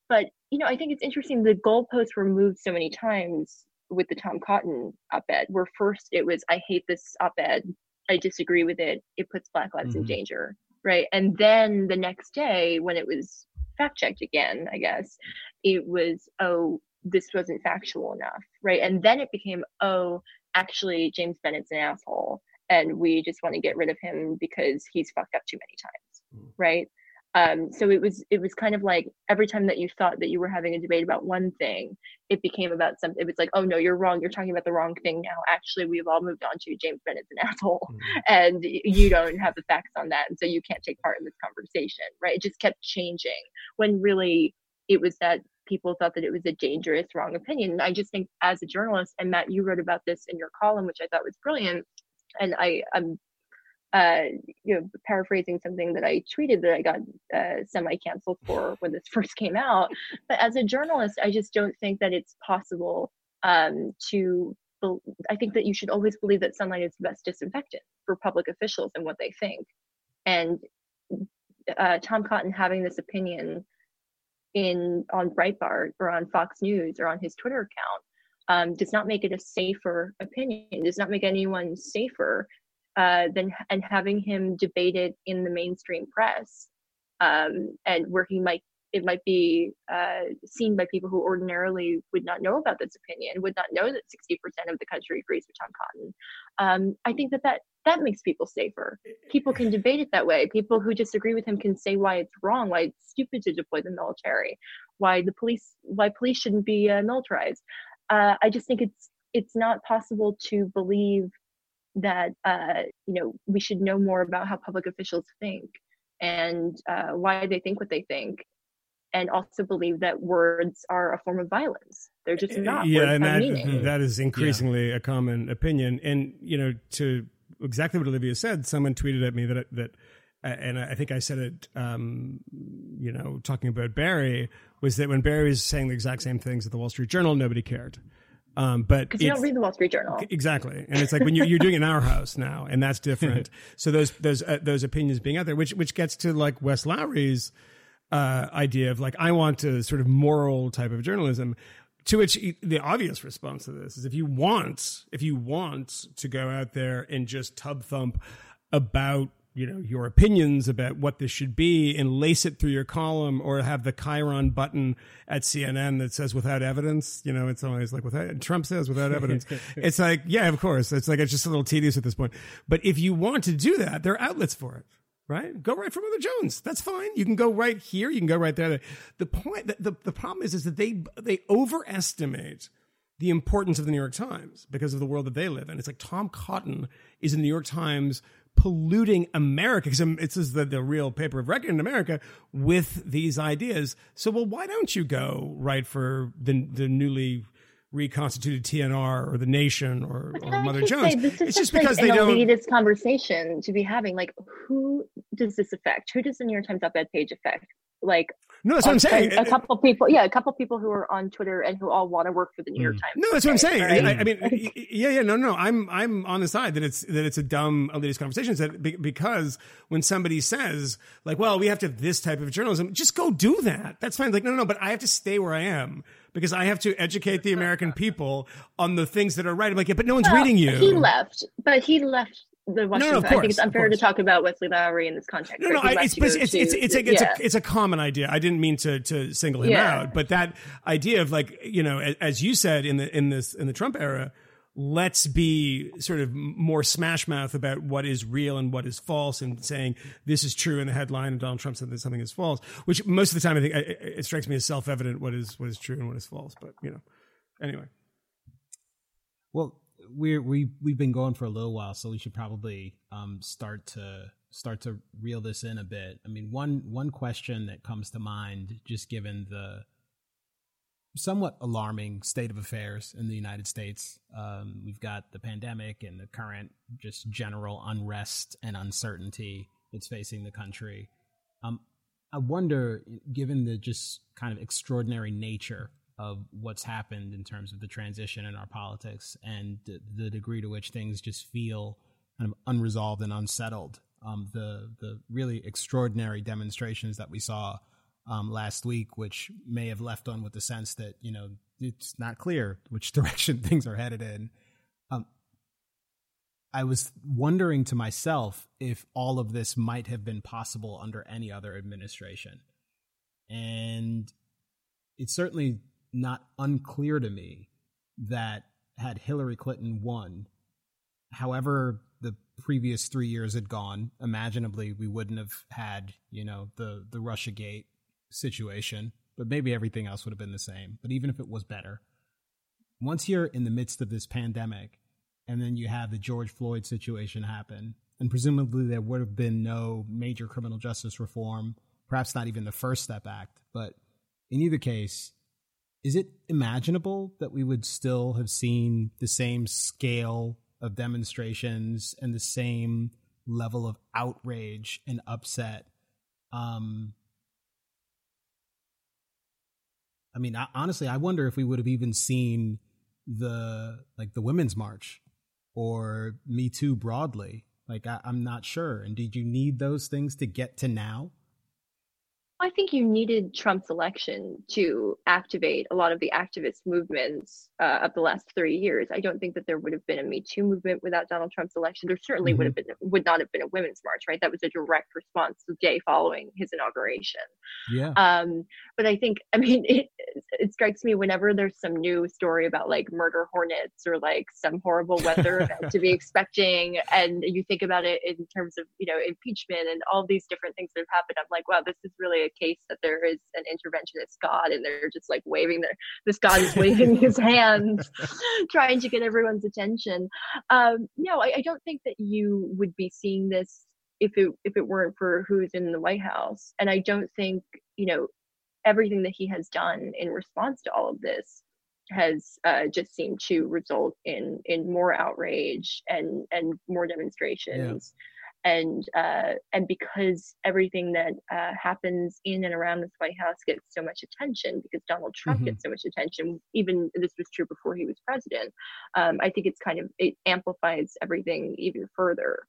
but you know, I think it's interesting. The goalposts were moved so many times with the Tom Cotton op-ed, where first it was, "I hate this op-ed. I disagree with it. It puts Black lives mm-hmm. in danger." Right, and then the next day, when it was fact checked again, I guess it was, "Oh, this wasn't factual enough." Right, and then it became, "Oh, actually, James Bennet's an asshole." And we just want to get rid of him because he's fucked up too many times, mm. right? Um, so it was it was kind of like every time that you thought that you were having a debate about one thing it became about something it was like oh no you're wrong. You're talking about the wrong thing now. Actually we've all moved on to james bennet's an [laughs] asshole. Mm-hmm. and you don't have the facts on that. And so you can't take part in this conversation right? It just kept changing when really it was that people thought that it was a dangerous wrong opinion. And i just think as a journalist and matt you wrote about this in your column which i thought was brilliant. And I, I'm uh, you know, paraphrasing something that I tweeted that I got uh, semi canceled for when this [laughs] first came out. But as a journalist, I just don't think that it's possible um, to. Be- I think that you should always believe that sunlight is the best disinfectant for public officials and what they think. And uh, Tom Cotton having this opinion in on Breitbart or on Fox News or on his Twitter account um, does not make it a safer opinion. Does not make anyone safer uh, than and having him debated in the mainstream press, um, and where he might it might be uh, seen by people who ordinarily would not know about this opinion, would not know that 60% of the country agrees with Tom Cotton. Um, I think that, that that makes people safer. People can debate it that way. People who disagree with him can say why it's wrong, why it's stupid to deploy the military, why the police why police shouldn't be uh, militarized. Uh, I just think it's it's not possible to believe that uh, you know we should know more about how public officials think and uh, why they think what they think and also believe that words are a form of violence they're just eh, not yeah and that, that is increasingly yeah. a common opinion and you know to exactly what olivia said someone tweeted at me that that and I think I said it, um, you know, talking about Bari, was that when Bari was saying the exact same things at the Wall Street Journal, nobody cared. Um, but because you don't read the Wall Street Journal, exactly, and it's like when you're, you're doing it in our house now, and that's different. [laughs] so those those uh, those opinions being out there, which which gets to like Wes Lowery's uh, idea of like I want a sort of moral type of journalism. To which the obvious response to this is if you want if you want to go out there and just tub thump about you know your opinions about what this should be and lace it through your column or have the chyron button at cnn that says without evidence. You know it's always like without trump says without evidence. [laughs] It's like yeah of course. It's like it's just a little tedious at this point. But if you want to do that there are outlets for it right? Go right for mother jones. That's fine. You can go right here. You can go right there. The point the, the, the problem is is that they they overestimate the importance of the New York Times because of the world that they live in. It's like Tom Cotton is in the New York Times polluting America because um, it's the, the real paper of record in America with these ideas. So, well, why don't you go right for the the newly reconstituted TNR or the Nation or, or Mother Jones? Say, it's just because like they don't. elitist conversation to be having. Like, who does this affect? Who does the New York Times op-ed page affect? Like, no, that's what I'm saying. A, couple people, yeah, a couple people who are on Twitter and who all want to work for the New York mm. Times. No, that's what I'm saying. Right? I, I, mean, yeah, yeah, no, no, I'm I'm on the side that it's that it's a dumb elitist conversation. That because when somebody says like, well, we have to have this type of journalism, just go do that. That's fine. Like, no, no, no, but I have to stay where I am because I have to educate the American people on the things that are right. I'm like, yeah, but no one's well, reading you. He left, but he left the Washington. No, no, course, I think it's unfair to talk about Wesley Lowery in this context. No, no, I, it's, it's, it's, it's, it's, a, it's, yeah. a, it's a common idea. I didn't mean to to single him yeah. out, but that idea of like you know, as you said in the in this in the Trump era, let's be sort of more smash mouth about what is real and what is false and saying this is true in the headline and Donald Trump said that something is false, which most of the time I think it strikes me as self evident what is what is true and what is false. But you know, anyway. Well, we're we we've been going for a little while, so we should probably um, start to start to reel this in a bit. I mean, one one question that comes to mind, just given the somewhat alarming state of affairs in the United States. Um, we've got the pandemic and the current just general unrest and uncertainty that's facing the country. Um, I wonder, given the just kind of extraordinary nature of what's happened in terms of the transition in our politics and the, degree to which things just feel kind of unresolved and unsettled. Um, the the really extraordinary demonstrations that we saw um, last week, which may have left on with the sense that you know it's not clear which [laughs] direction things are headed in. Um, I was wondering to myself if all of this might have been possible under any other administration, and it certainly not unclear to me that had Hillary Clinton won, however the previous three years had gone, imaginably we wouldn't have had, you know, the the Russia Gate situation, but maybe everything else would have been the same. But even if it was better, once you're in the midst of this pandemic, and then you have the George Floyd situation happen, and presumably there would have been no major criminal justice reform, perhaps not even the First Step Act, but in either case, is it imaginable that we would still have seen the same scale of demonstrations and the same level of outrage and upset? Um, I mean, I, honestly, I wonder if we would have even seen the like the women's march or Me Too broadly. Like, I, I'm not sure. And did you need those things to get to now? I think you needed Trump's election to activate a lot of the activist movements uh, of the last three years. I don't think that there would have been a Me Too movement without Donald Trump's election. There certainly mm-hmm. would have been would not have been a women's march, right? That was a direct response the day following his inauguration. Yeah. Um, but I think, I mean, [laughs] it, it strikes me whenever there's some new story about like murder hornets or like some horrible weather event [laughs] to be expecting, and you think about it in terms of you know impeachment and all these different things that have happened. I'm like, wow, this is really a case that there is an interventionist God and they're just like waving their this God is waving his hands, [laughs] trying to get everyone's attention. Um, no, I, I don't think that you would be seeing this if it if it weren't for who's in the White House. And I don't think, you know, everything that he has done in response to all of this has uh, just seemed to result in in more outrage and and more demonstrations and uh, and because everything that uh, happens in and around this White House gets so much attention because Donald Trump mm-hmm. gets so much attention, even this was true before he was president. Um, I think it's kind of it amplifies everything even further.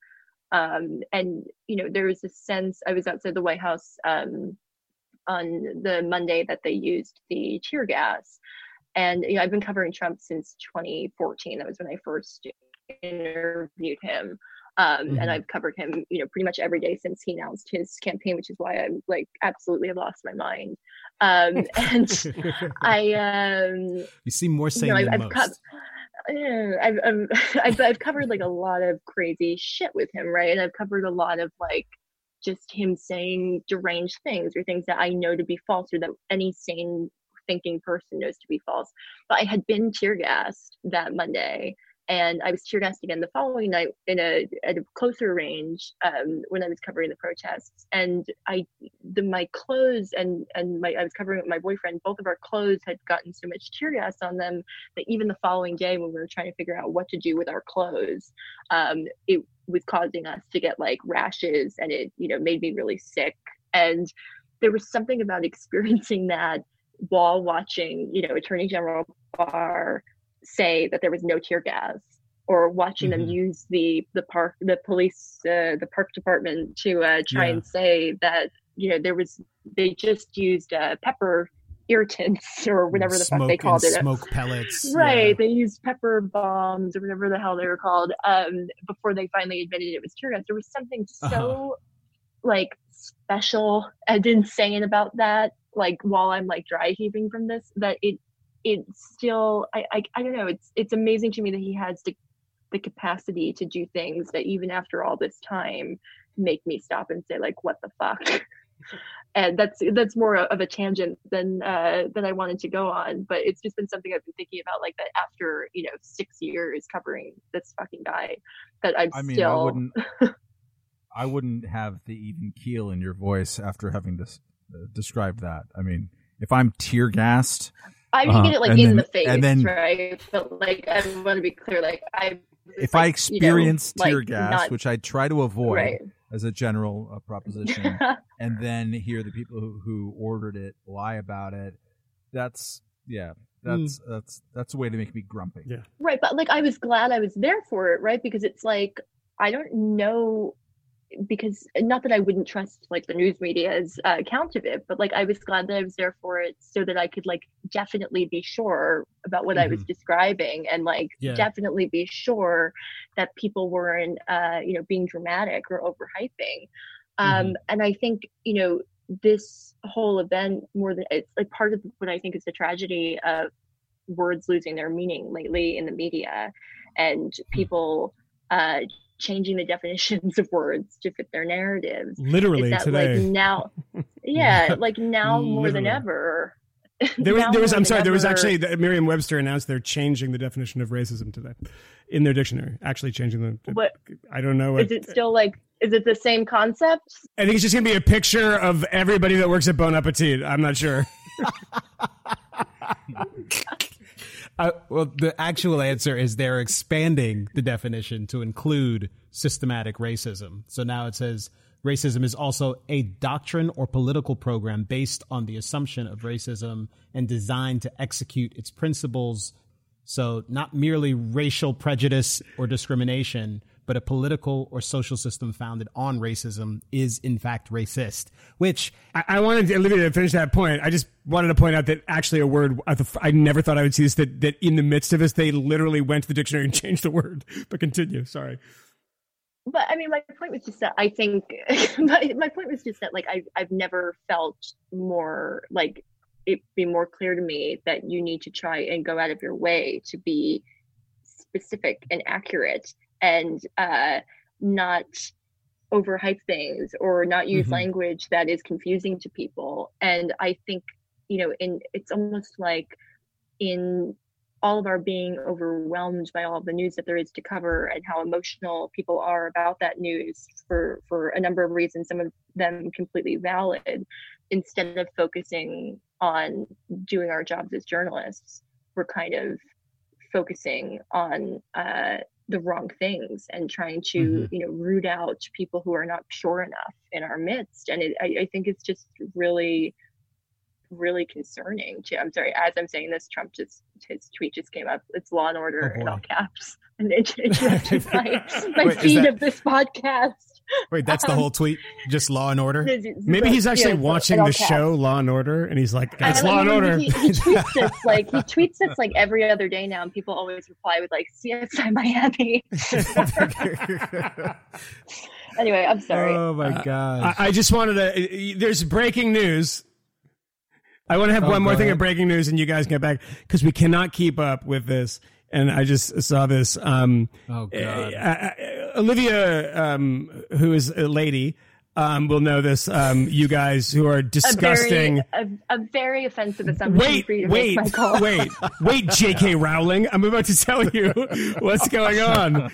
Um, and you know, there was a sense I was outside the White House um, on the Monday that they used the tear gas, and you know, I've been covering Trump since 2014. That was when I first interviewed him um, mm-hmm. and I've covered him, you know, pretty much every day since he announced his campaign, which is why I'm like absolutely have lost my mind. Um, [laughs] and I, um, you seem more sane you know, than I've, most. Co- I've, I've, [laughs] I've, I've covered like a lot of crazy shit with him, right? And I've covered a lot of like just him saying deranged things or things that I know to be false or that any sane thinking person knows to be false. But I had been tear gassed that Monday and I was tear gassed again the following night in a at a closer range um, when I was covering the protests. And I, the my clothes and and my I was covering with my boyfriend. Both of our clothes had gotten so much tear gas on them that even the following day when we were trying to figure out what to do with our clothes, um, it was causing us to get like rashes, and it you know made me really sick. And there was something about [laughs] experiencing that while watching, you know, Attorney General Barr say that there was no tear gas or watching mm-hmm. them use the the park the police uh, the park department to uh, try yeah. and say that you know there was they just used uh, pepper irritants [laughs] or whatever the smoke fuck they called it smoke pellets [laughs] right yeah. they used pepper bombs or whatever the hell they were called um, before they finally admitted it was tear gas there was something so uh-huh. like special and insane about that like while i'm like dry heaving from this that it it's still I, I I don't know it's it's amazing to me that he has the the capacity to do things that even after all this time make me stop and say like what the fuck? [laughs] And that's that's more of a tangent than uh than I wanted to go on but it's just been something I've been thinking about like that after you know six years covering this fucking guy that I'm I mean, still I wouldn't [laughs] I wouldn't have the even keel in your voice after having this uh, described that. I mean if I'm tear gassed I didn't uh, get it like in then, the face, and then, right? But like, I want to be clear. Like, I if like, I experience you know, tear like, gas, not, which I try to avoid, right. as a general uh, proposition, [laughs] and then hear the people who, who ordered it lie about it. That's yeah, that's that's that's a way to make me grumpy. Yeah. right but like i was glad i was there for it right because it's like i don't know because not that i wouldn't trust like the news media's uh, account of it but like i was glad that i was there for it so that i could like definitely be sure about what i was describing and like Yeah. definitely be sure that people weren't uh you know being dramatic or overhyping. Um and i think you know this whole event more than it's like part of what i think is the tragedy of words losing their meaning lately in the media and people uh changing the definitions [laughs] of words to fit their narratives Literally that today. like now [laughs] yeah like now more than ever There was, [laughs] there was. I'm than sorry. There was actually the, Merriam-Webster announced they're changing the definition of racism today in their dictionary. Actually, changing the. What- I don't know. What, is it still like is it the same concept I think it's just gonna be a picture of everybody that works at Bon Appetit. I'm not sure. Uh, well, the actual answer is they're expanding the definition to include systematic racism. So now it says racism is also a doctrine or political program based on the assumption of racism and designed to execute its principles. So not merely racial prejudice or discrimination, but a political or social system founded on racism is in fact racist, which I, I wanted Olivia to finish that point. I just wanted to point out that actually a word I, th- I never thought I would see this. That that in the midst of this, they literally went to the dictionary and [laughs] changed the word. But continue. Sorry. but I mean, my point was just that I think [laughs] my, my point was just that like I I've never felt more like it be more clear to me that you need to try and go out of your way to be specific and accurate and uh, not overhype things or not use Mhm. language that is confusing to people. And I think you know, in it's almost like in all of our being overwhelmed by all of the news that there is to cover and how emotional people are about that news for for a number of reasons some of them completely valid instead of focusing on doing our jobs as journalists we're kind of focusing on uh, the wrong things and trying to Mhm. you know root out people who are not pure enough in our midst and it, I, I think it's just really really concerning too. I'm sorry, as I'm saying this, Trump just his tweet just came up. It's law and order Oh, in all caps. [laughs] And it interrupted [laughs] my, my Wait, feed that- of this podcast. Wait, that's the whole tweet, just law and order. It's- it's Maybe he's actually yeah, watching the caps. show Law and Order, and he's like, "It's Law and Order." He, he tweets this like he tweets this like every other day now, and people always reply with like CSI Miami. [laughs] anyway, I'm sorry. Oh my god! I, I just wanted to. There's breaking news. I want to have Oh, one more thing ahead. of breaking news, and you guys get back because we cannot keep up with this. And I just saw this. Um, oh god! uh, uh, Olivia, um, who is a lady, um, will know this. Um, you guys who are a disgusting. very a, a very offensive assumption Wait, for you to wait, make, wait, wait, [laughs] J.K. Rowling. I'm about to tell you what's going on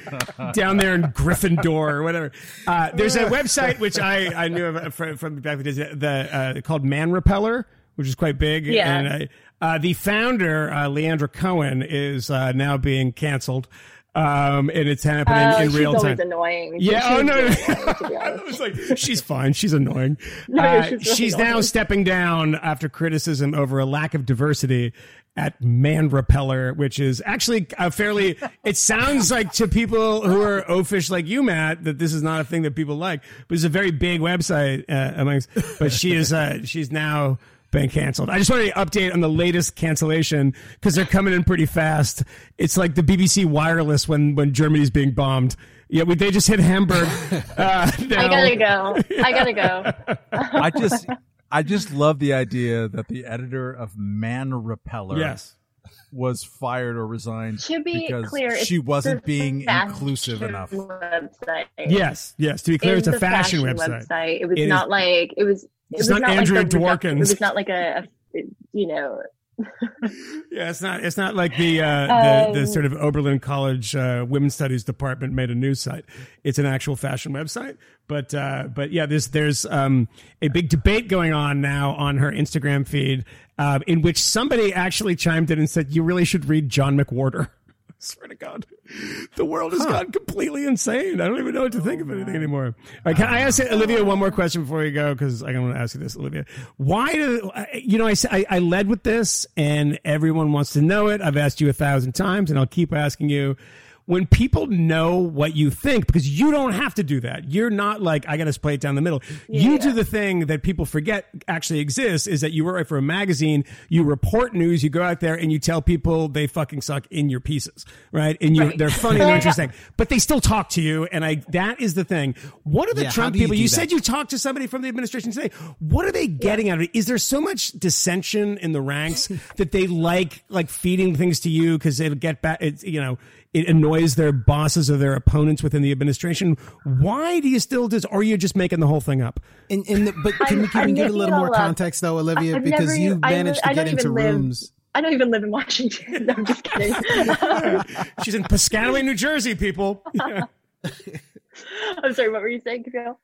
down there in Gryffindor or whatever. Uh, there's a website which I, I knew of from, from back in the days, the uh, called Man Repeller, which is quite big. Yeah. And I, uh, the founder, uh, Leandra Cohen, is uh, now being canceled. Um, and it's happening Oh, in real time. annoying. Yeah, She's oh no, really no. [laughs] annoying, to be I was like, she's fine. She's annoying. [laughs] No, Uh, she's really she's now stepping down after criticism over a lack of diversity at Man Repeller, which is actually a fairly. It sounds [laughs] like to people who are oafish like you, Matt, that this is not a thing that people like, but it's a very big website uh, amongst. But she is. Uh, she's now been canceled. I just wanted to update on the latest cancellation because they're coming in pretty fast. It's like the BBC Wireless when when Germany's being bombed. Yeah, we, they just hit Hamburg. [laughs] Uh, I gotta go. I gotta go. [laughs] I just I just love the idea that the editor of Man Repeller Yes. was fired or resigned To be because clear, she wasn't being inclusive enough. Website. Yes, yes. To be clear, It it's a was fashion, website. It was It is- not like it was. It It's not not, Andrew like a reduc- Dworkin's. It was not like a, a you know. [laughs] Yeah, it's not. It's not like the uh, the, the Um, sort of Oberlin College uh, Women's Studies department made a news site. It's an actual fashion website. But uh, but yeah, there's there's um, a big debate going on now on her Instagram feed, uh, in which somebody actually chimed in and said you really should read John McWhorter. [laughs] swear to God, the world has gone completely insane. I don't even know what to think of anything anymore. All right, can I ask Olivia uh, one more question before we go? Because I want to ask you this, Olivia. Why do you know? I, I I led with this, and everyone wants to know it. I've asked you a thousand times, and I'll keep asking you when people know what you think, because you don't have to do that. You're not like, I got to play it down the middle. Yeah. You do the thing that people forget actually exists is that you write for a magazine, you report news, you go out there and you tell people they fucking suck in your pieces, right? And you, right. they're [laughs] funny and interesting, but they still talk to you. And I, that is the thing. What are the yeah, Trump people? You, you said you talked to somebody from the administration today. What are they getting yeah. out of it? Is there so much dissension in the ranks [laughs] that they like, like feeding things to you because it'll get back, it's, you know, it annoys their bosses or their opponents within the administration. Why do you still just, or are you just making the whole thing up? And, and but can, we, can give a little more context though, Olivia, I've because never, you managed I, to get into live, rooms. I don't even live in Washington. [laughs] No, I'm just kidding. [laughs] She's in Piscataway, New Jersey, people. Yeah. [laughs] I'm sorry, what were you saying, Gabriel?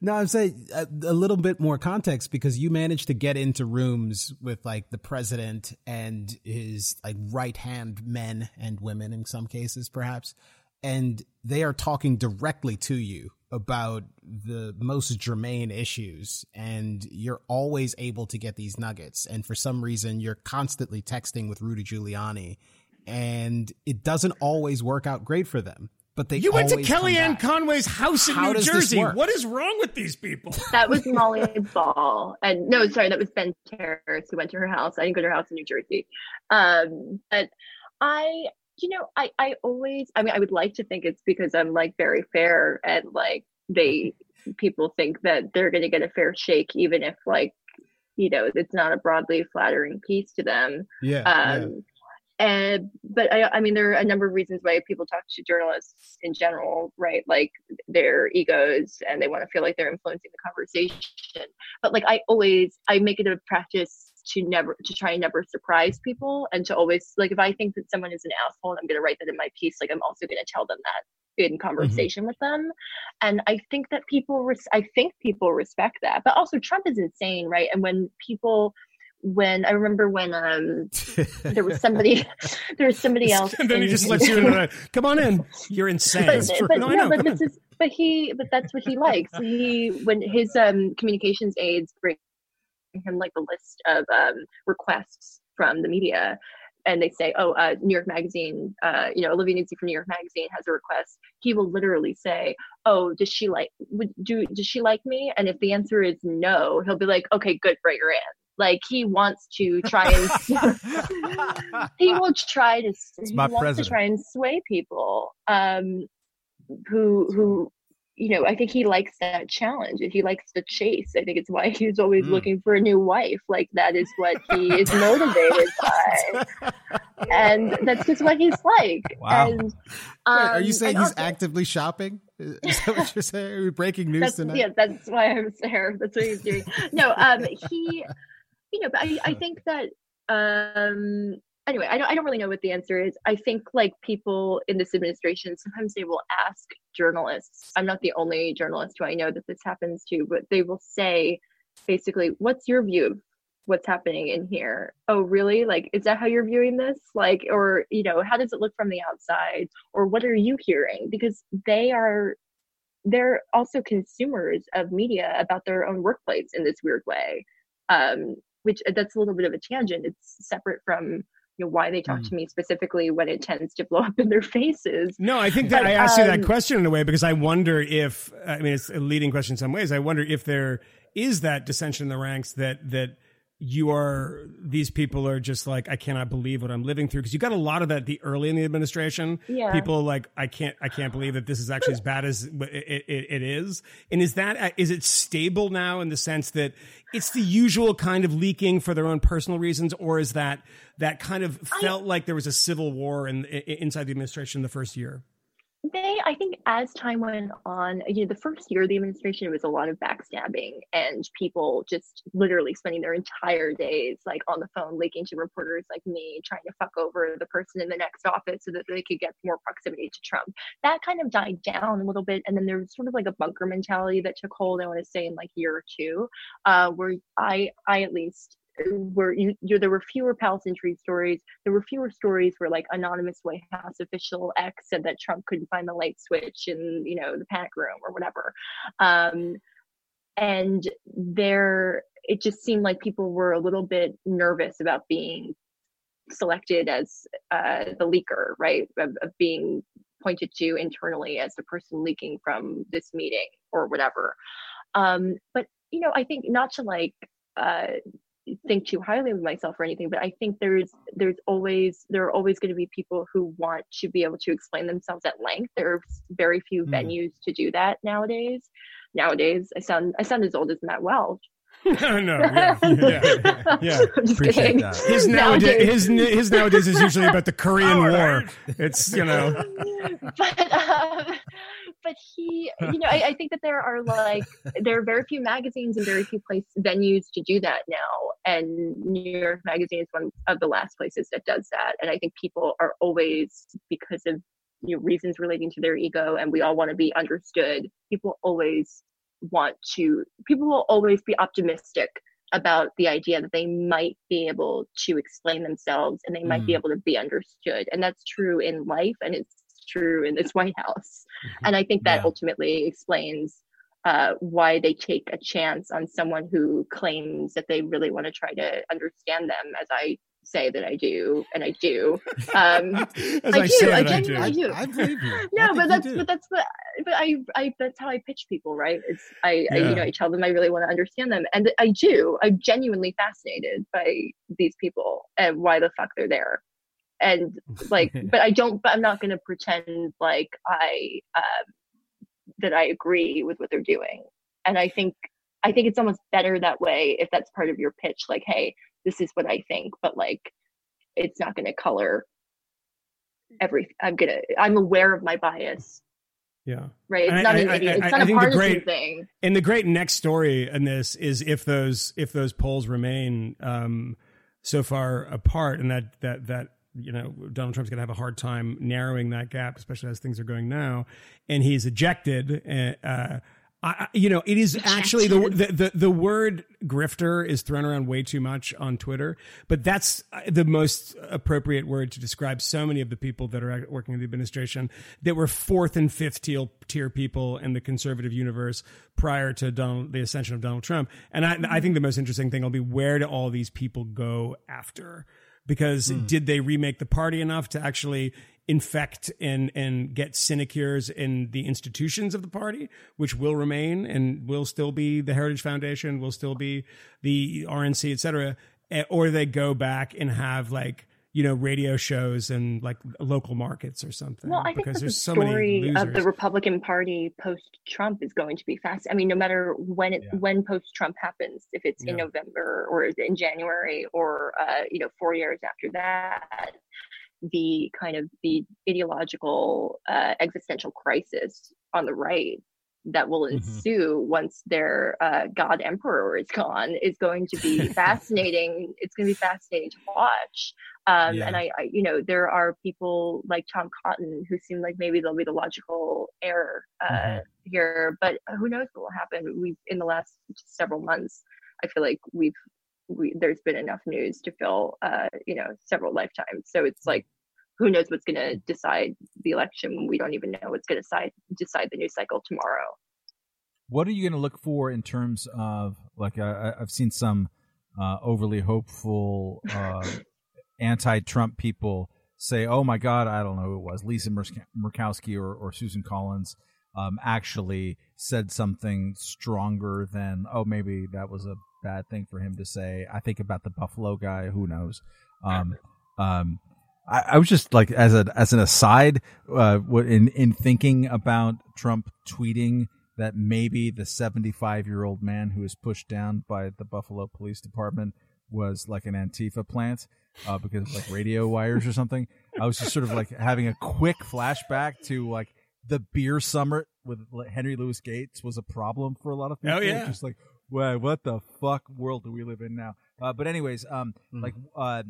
No, I'm saying a, a, little bit more context because you managed to get into rooms with like the president and his like right hand men and women in some cases, perhaps, and they are talking directly to you about the most germane issues and you're always able to get these nuggets and for some reason you're constantly texting with Rudy Giuliani and it doesn't always work out great for them but they you went to Kellyanne Conway's house in How New Jersey. What is wrong with these people? [laughs] That was Molly Ball, and no, sorry, that was Ben Terris who went to her house. I didn't go to her house in New Jersey, um, but I, you know, I, I always, I mean, I would like to think it's because I'm like very fair and like they people think that they're going to get a fair shake, even if like you know it's not a broadly flattering piece to them. Yeah. Um, yeah and but I, I mean there are a number of reasons why people talk to journalists in general right like their egos and they want to feel like they're influencing the conversation but like i always i make it a practice to never to try and never surprise people and to always like if i think that someone is an asshole and i'm going to write that in my piece like i'm also going to tell them that in mm-hmm. conversation mm-hmm. with them and i think that people res- i think people respect that but also trump is insane right and when people when I remember when um [laughs] there was somebody there was somebody [laughs] else and then he just lets you in come on in you're insane but, but, no, no but this is but he but that's what he likes he when his um communications aides bring him like a list of um requests from the media and they say, "Oh, uh, New York Magazine, uh, you know, Olivia Nuzzi from New York Magazine has a request." He will literally say, "Oh, does she like? Would do? Does she like me?" And if the answer is no, he'll be like, "Okay, good, bring her in." Like he wants to try and [laughs] he will try to he wants president. to try and sway people um, who who you know I think he likes that challenge and he likes the chase. I think it's why he's always mm. looking for a new wife. Like that is what he is [laughs] motivated by, [laughs] and that's just what he's like. Wow. And, um, Wait, are you saying he's also, actively shopping? Is that what you're saying? Are we breaking news tonight? Yeah, that's why I was there. That's what he's doing. No, um, he you know, but I, I [laughs] think that um anyway, I don't I don't really know what the answer is. I think like people in this administration sometimes they will ask journalists. I'm not the only journalist who I know that this happens to, but they will say basically, what's your view of what's happening in here? Oh, really? Like, is that how you're viewing this? Like, or you know, how does it look from the outside? Or what are you hearing? Because they are they're also consumers of media about their own workplace in this weird way. Um, which uh, that's a little bit of a tangent. It's separate from you know why they talk mm. to me specifically when it tends to blow up in their faces. No, I think that but, I asked um, you that um, question in a way because I wonder if I mean it's a leading question in some ways. I wonder if there is that dissension in the ranks that that you are these people are just like i cannot believe what i'm living through because you got a lot of that the early in the administration yeah. people like i can't i can't believe that this is actually [laughs] as bad as it, it, it is and is that is it stable now in the sense that it's the usual kind of leaking for their own personal reasons or is that that kind of felt I, like there was a civil war in, inside the administration the first year they i think as time went on you know the first year of the administration was a lot of backstabbing and people just literally spending their entire days like on the phone leaking to reporters like me trying to fuck over the person in the next office so that they could get more proximity to trump. That kind of died down a little bit and then there was sort of like a bunker mentality that took hold i want to say in like year or two uh, where i i at least where you, you there were fewer palace intrigue stories. There were fewer stories where like anonymous White House official X said that Trump couldn't find the light switch in you know the panic room or whatever. Um, and there, it just seemed like people were a little bit nervous about being selected as uh, the leaker, right? Of, of being pointed to internally as the person leaking from this meeting or whatever. Um, but you know, I think not to like uh, think too highly of myself or anything, but I think there's there's always there are always going to be people who want to be able to explain themselves at length. There are very few mm. venues to do that nowadays. Nowadays, I sound I sound as old as Matt Welch, [laughs] no, no, yeah, [laughs] yeah, yeah. Appreciate that. His nowadays, his his nowadays is usually about the Korean War. It's you know, [laughs] but um, but he, you know, [laughs] I, I, think that there are like there are very few magazines and very few place venues to do that now, and New York Magazine is one of the last places that does that. And I think people are always because of you know reasons relating to their ego, and we all want to be understood. People always want to people will always be optimistic about the idea that they might be able to explain themselves and they might mm. be able to be understood and that's true in life and it's true in this white house mm-hmm. and i think that yeah. ultimately explains uh, why they take a chance on someone who claims that they really want to try to understand them as i say that I do, and I do. [laughs] Um, I, I, do. I, I, do. I do. I believe you. [laughs] No, but that's but that's what but I I that's how I pitch people, right? It's I, yeah. I you know I tell them I really want to understand them, and I do. I'm genuinely fascinated by these people and why the fuck they're there, and like, [laughs] but I don't. But I'm not going to pretend like I um, that I agree with what they're doing, and I think I think it's almost better that way if that's part of your pitch. Like, hey, this is what I think, but like it's not going to color everything I'm going to I'm aware of my bias. Yeah. Right. It's not I, an I, idiot. It's I, not a partisan great, thing. And the great next story in this is if those if those polls remain um, so far apart and that that that you know Donald Trump's going to have a hard time narrowing that gap, especially as things are going now, and he's ejected. Uh, I, you know, it is actually the, the, the the word grifter is thrown around way too much on Twitter, but that's the most appropriate word to describe so many of the people that are working in the administration that were fourth and fifth tier, tier people in the conservative universe prior to Donald, the ascension of Donald Trump. And I, I think the most interesting thing will be where do all these people go after? Because mm. did they remake the party enough to actually infect and and get sinecures in the institutions of the party, which will remain and will still be the Heritage Foundation, will still be the RNC, et cetera, eh, or they go back and have like you know radio shows and like local markets or something. Well, I think because there's the so story of the Republican Party post Trump is going to be fast. I mean, no matter when it yeah. when post Trump happens, if it's yeah. in November or in January or uh, you know four years after that the kind of the ideological uh, existential crisis on the right that will mm-hmm. ensue mm-hmm. once their uh, god emperor is gone is going to be [laughs] fascinating it's going to be fascinating to watch um, yeah. and I, I, you know there are people like tom cotton who seem like maybe they'll be the logical heir uh, mm-hmm. here but who knows what will happen we've in the last several months i feel like we've we, there's been enough news to fill uh, you know several lifetimes so it's like who knows what's going to decide the election when we don't even know what's going to decide decide the news cycle tomorrow what are you going to look for in terms of like I, have seen some uh, overly hopeful uh, [laughs] anti-trump people say oh my god i don't know who it was lisa murkowski or, or susan collins um, actually said something stronger than oh maybe that was a bad thing for him to say. I think about the Buffalo guy. Who knows? Um, um, I, I, was just like as a as an aside, uh, in in thinking about Trump tweeting that maybe the 75 year old man who was pushed down by the Buffalo Police Department was like an Antifa plant uh, because like radio wires or something. I was just sort of like having a quick flashback to like the beer summit with Henry Louis Gates was a problem for a lot of people. Oh yeah, just like well, what the fuck world do we live in now? Uh, but anyways, um, mm. like, uh,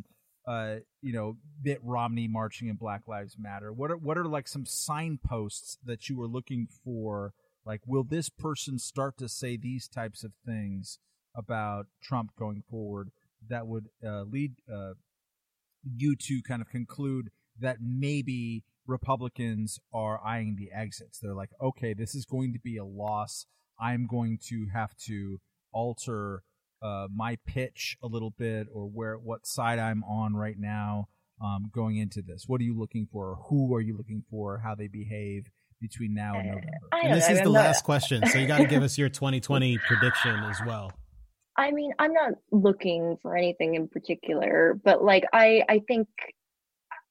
uh, you know, Mitt Romney marching in Black Lives Matter. What are what are like some signposts that you were looking for? Like, will this person start to say these types of things about Trump going forward? that would uh, lead uh, you to kind of conclude that maybe Republicans are eyeing the exits. They're like, okay, this is going to be a loss. I'm going to have to alter uh, my pitch a little bit or where what side I'm on right now um, going into this. What are you looking for? Who are you looking for? How they behave between now and November? and this know, is I'm the not... last question, so you got to give us your 2020 [laughs] prediction as well. I mean, I'm not looking for anything in particular, but like I I think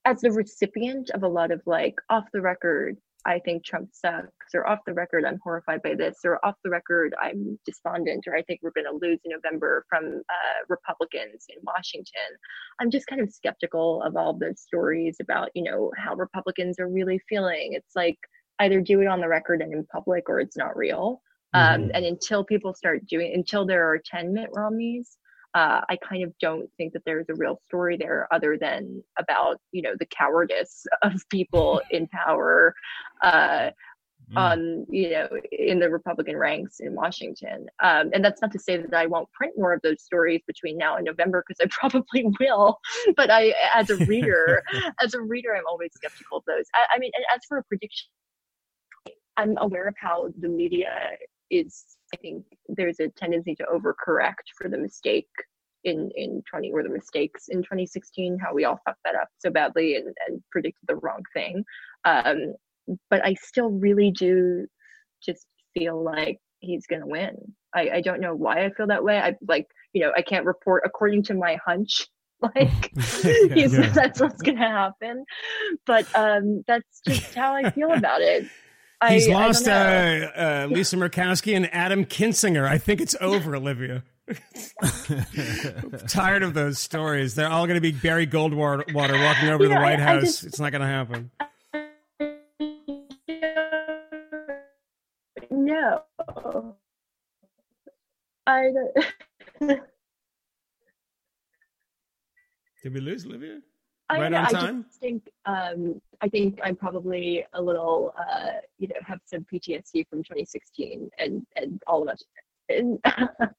as the recipient of a lot of like off the record, I think Trump sucks, or off the record, I'm horrified by this, or off the record, I'm despondent, or I think we're going to lose in November from uh, Republicans in Washington. I'm just kind of skeptical of all the stories about, you know, how Republicans are really feeling. It's like either do it on the record and in public, or it's not real. Um, mm-hmm. and until people start doing, until there are 10 Mitt Romneys, uh, I kind of don't think that there's a real story there other than about, you know, the cowardice [laughs] of people [laughs] in power uh, mm. on, you know, in the Republican ranks in Washington. Um, and that's not to say that I won't print more of those stories between now and November, because I [laughs] probably will. But I, as a reader, as a reader, I'm always skeptical of those. I, I mean, as for a prediction, I'm aware of how the media is I think there's a tendency to overcorrect for the mistake in in 20 or the mistakes in 2016 how we all fucked that up so badly and, and predicted the wrong thing. Um, but i still really do just feel like he's gonna win. I, I don't know why i feel that way. I like you know i can't report according to my hunch [laughs] like [laughs] yeah, [laughs] yeah. that's what's gonna happen. But um that's just how i feel about it He's lost I uh, uh, [laughs] Lisa Murkowski and Adam Kinzinger. I think it's over, Olivia. [laughs] tired of those stories. They're all going to be Barry Goldwater walking over to the White House. Just, it's not going to happen. No. I don't. Did we lose Olivia? I, right on time? I just think um, I think I'm probably a little uh, you know have some PTSD from 2016 and and all of us. And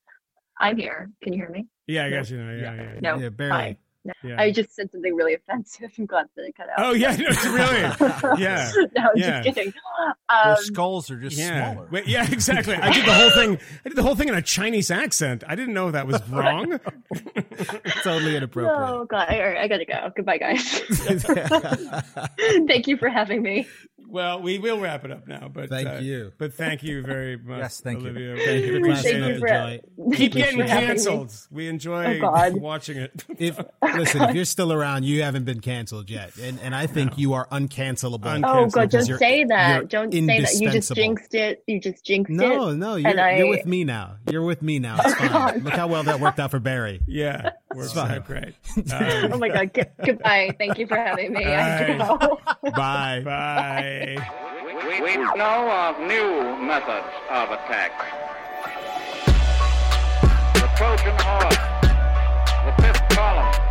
[laughs] I'm here. Can you hear me? Yeah, I guess you know. Yeah, yeah, yeah. No, yeah, barely. No. Yeah. I just said something really offensive. [laughs] I'm glad that it cut out. Oh yeah, no, really? [laughs] Yeah. no, I'm yeah. just kidding. Um, Your skulls are just yeah. smaller. Wait, yeah, exactly. I did the whole thing. I did the whole thing in a Chinese accent. I didn't know that was wrong. [laughs] totally inappropriate. Oh god! All right, I gotta go. Goodbye, guys. Thank you for having me. Well, we will wrap it up now, but thank uh, you. But thank you very [laughs] much. yes, thank Olivia. you. Thank you for Thank you for, Keep getting canceled. We enjoy oh, watching it. [laughs] If listen, if you're still around, you haven't been canceled yet, and and I think no. you are uncancelable. uncancelable. Oh god, don't say that. Don't say that. You just jinxed it. You just jinxed no, it. No, no, you're, I... you're with me now. You're with me now. [laughs] It's oh, fine. Look how well that worked out for Bari. Yeah, we're fine. great. Um, oh my god. goodbye. Thank you for having me. Bye. Bye. Bye. We, we know of new methods of attack. The Trojan horse, the fifth column.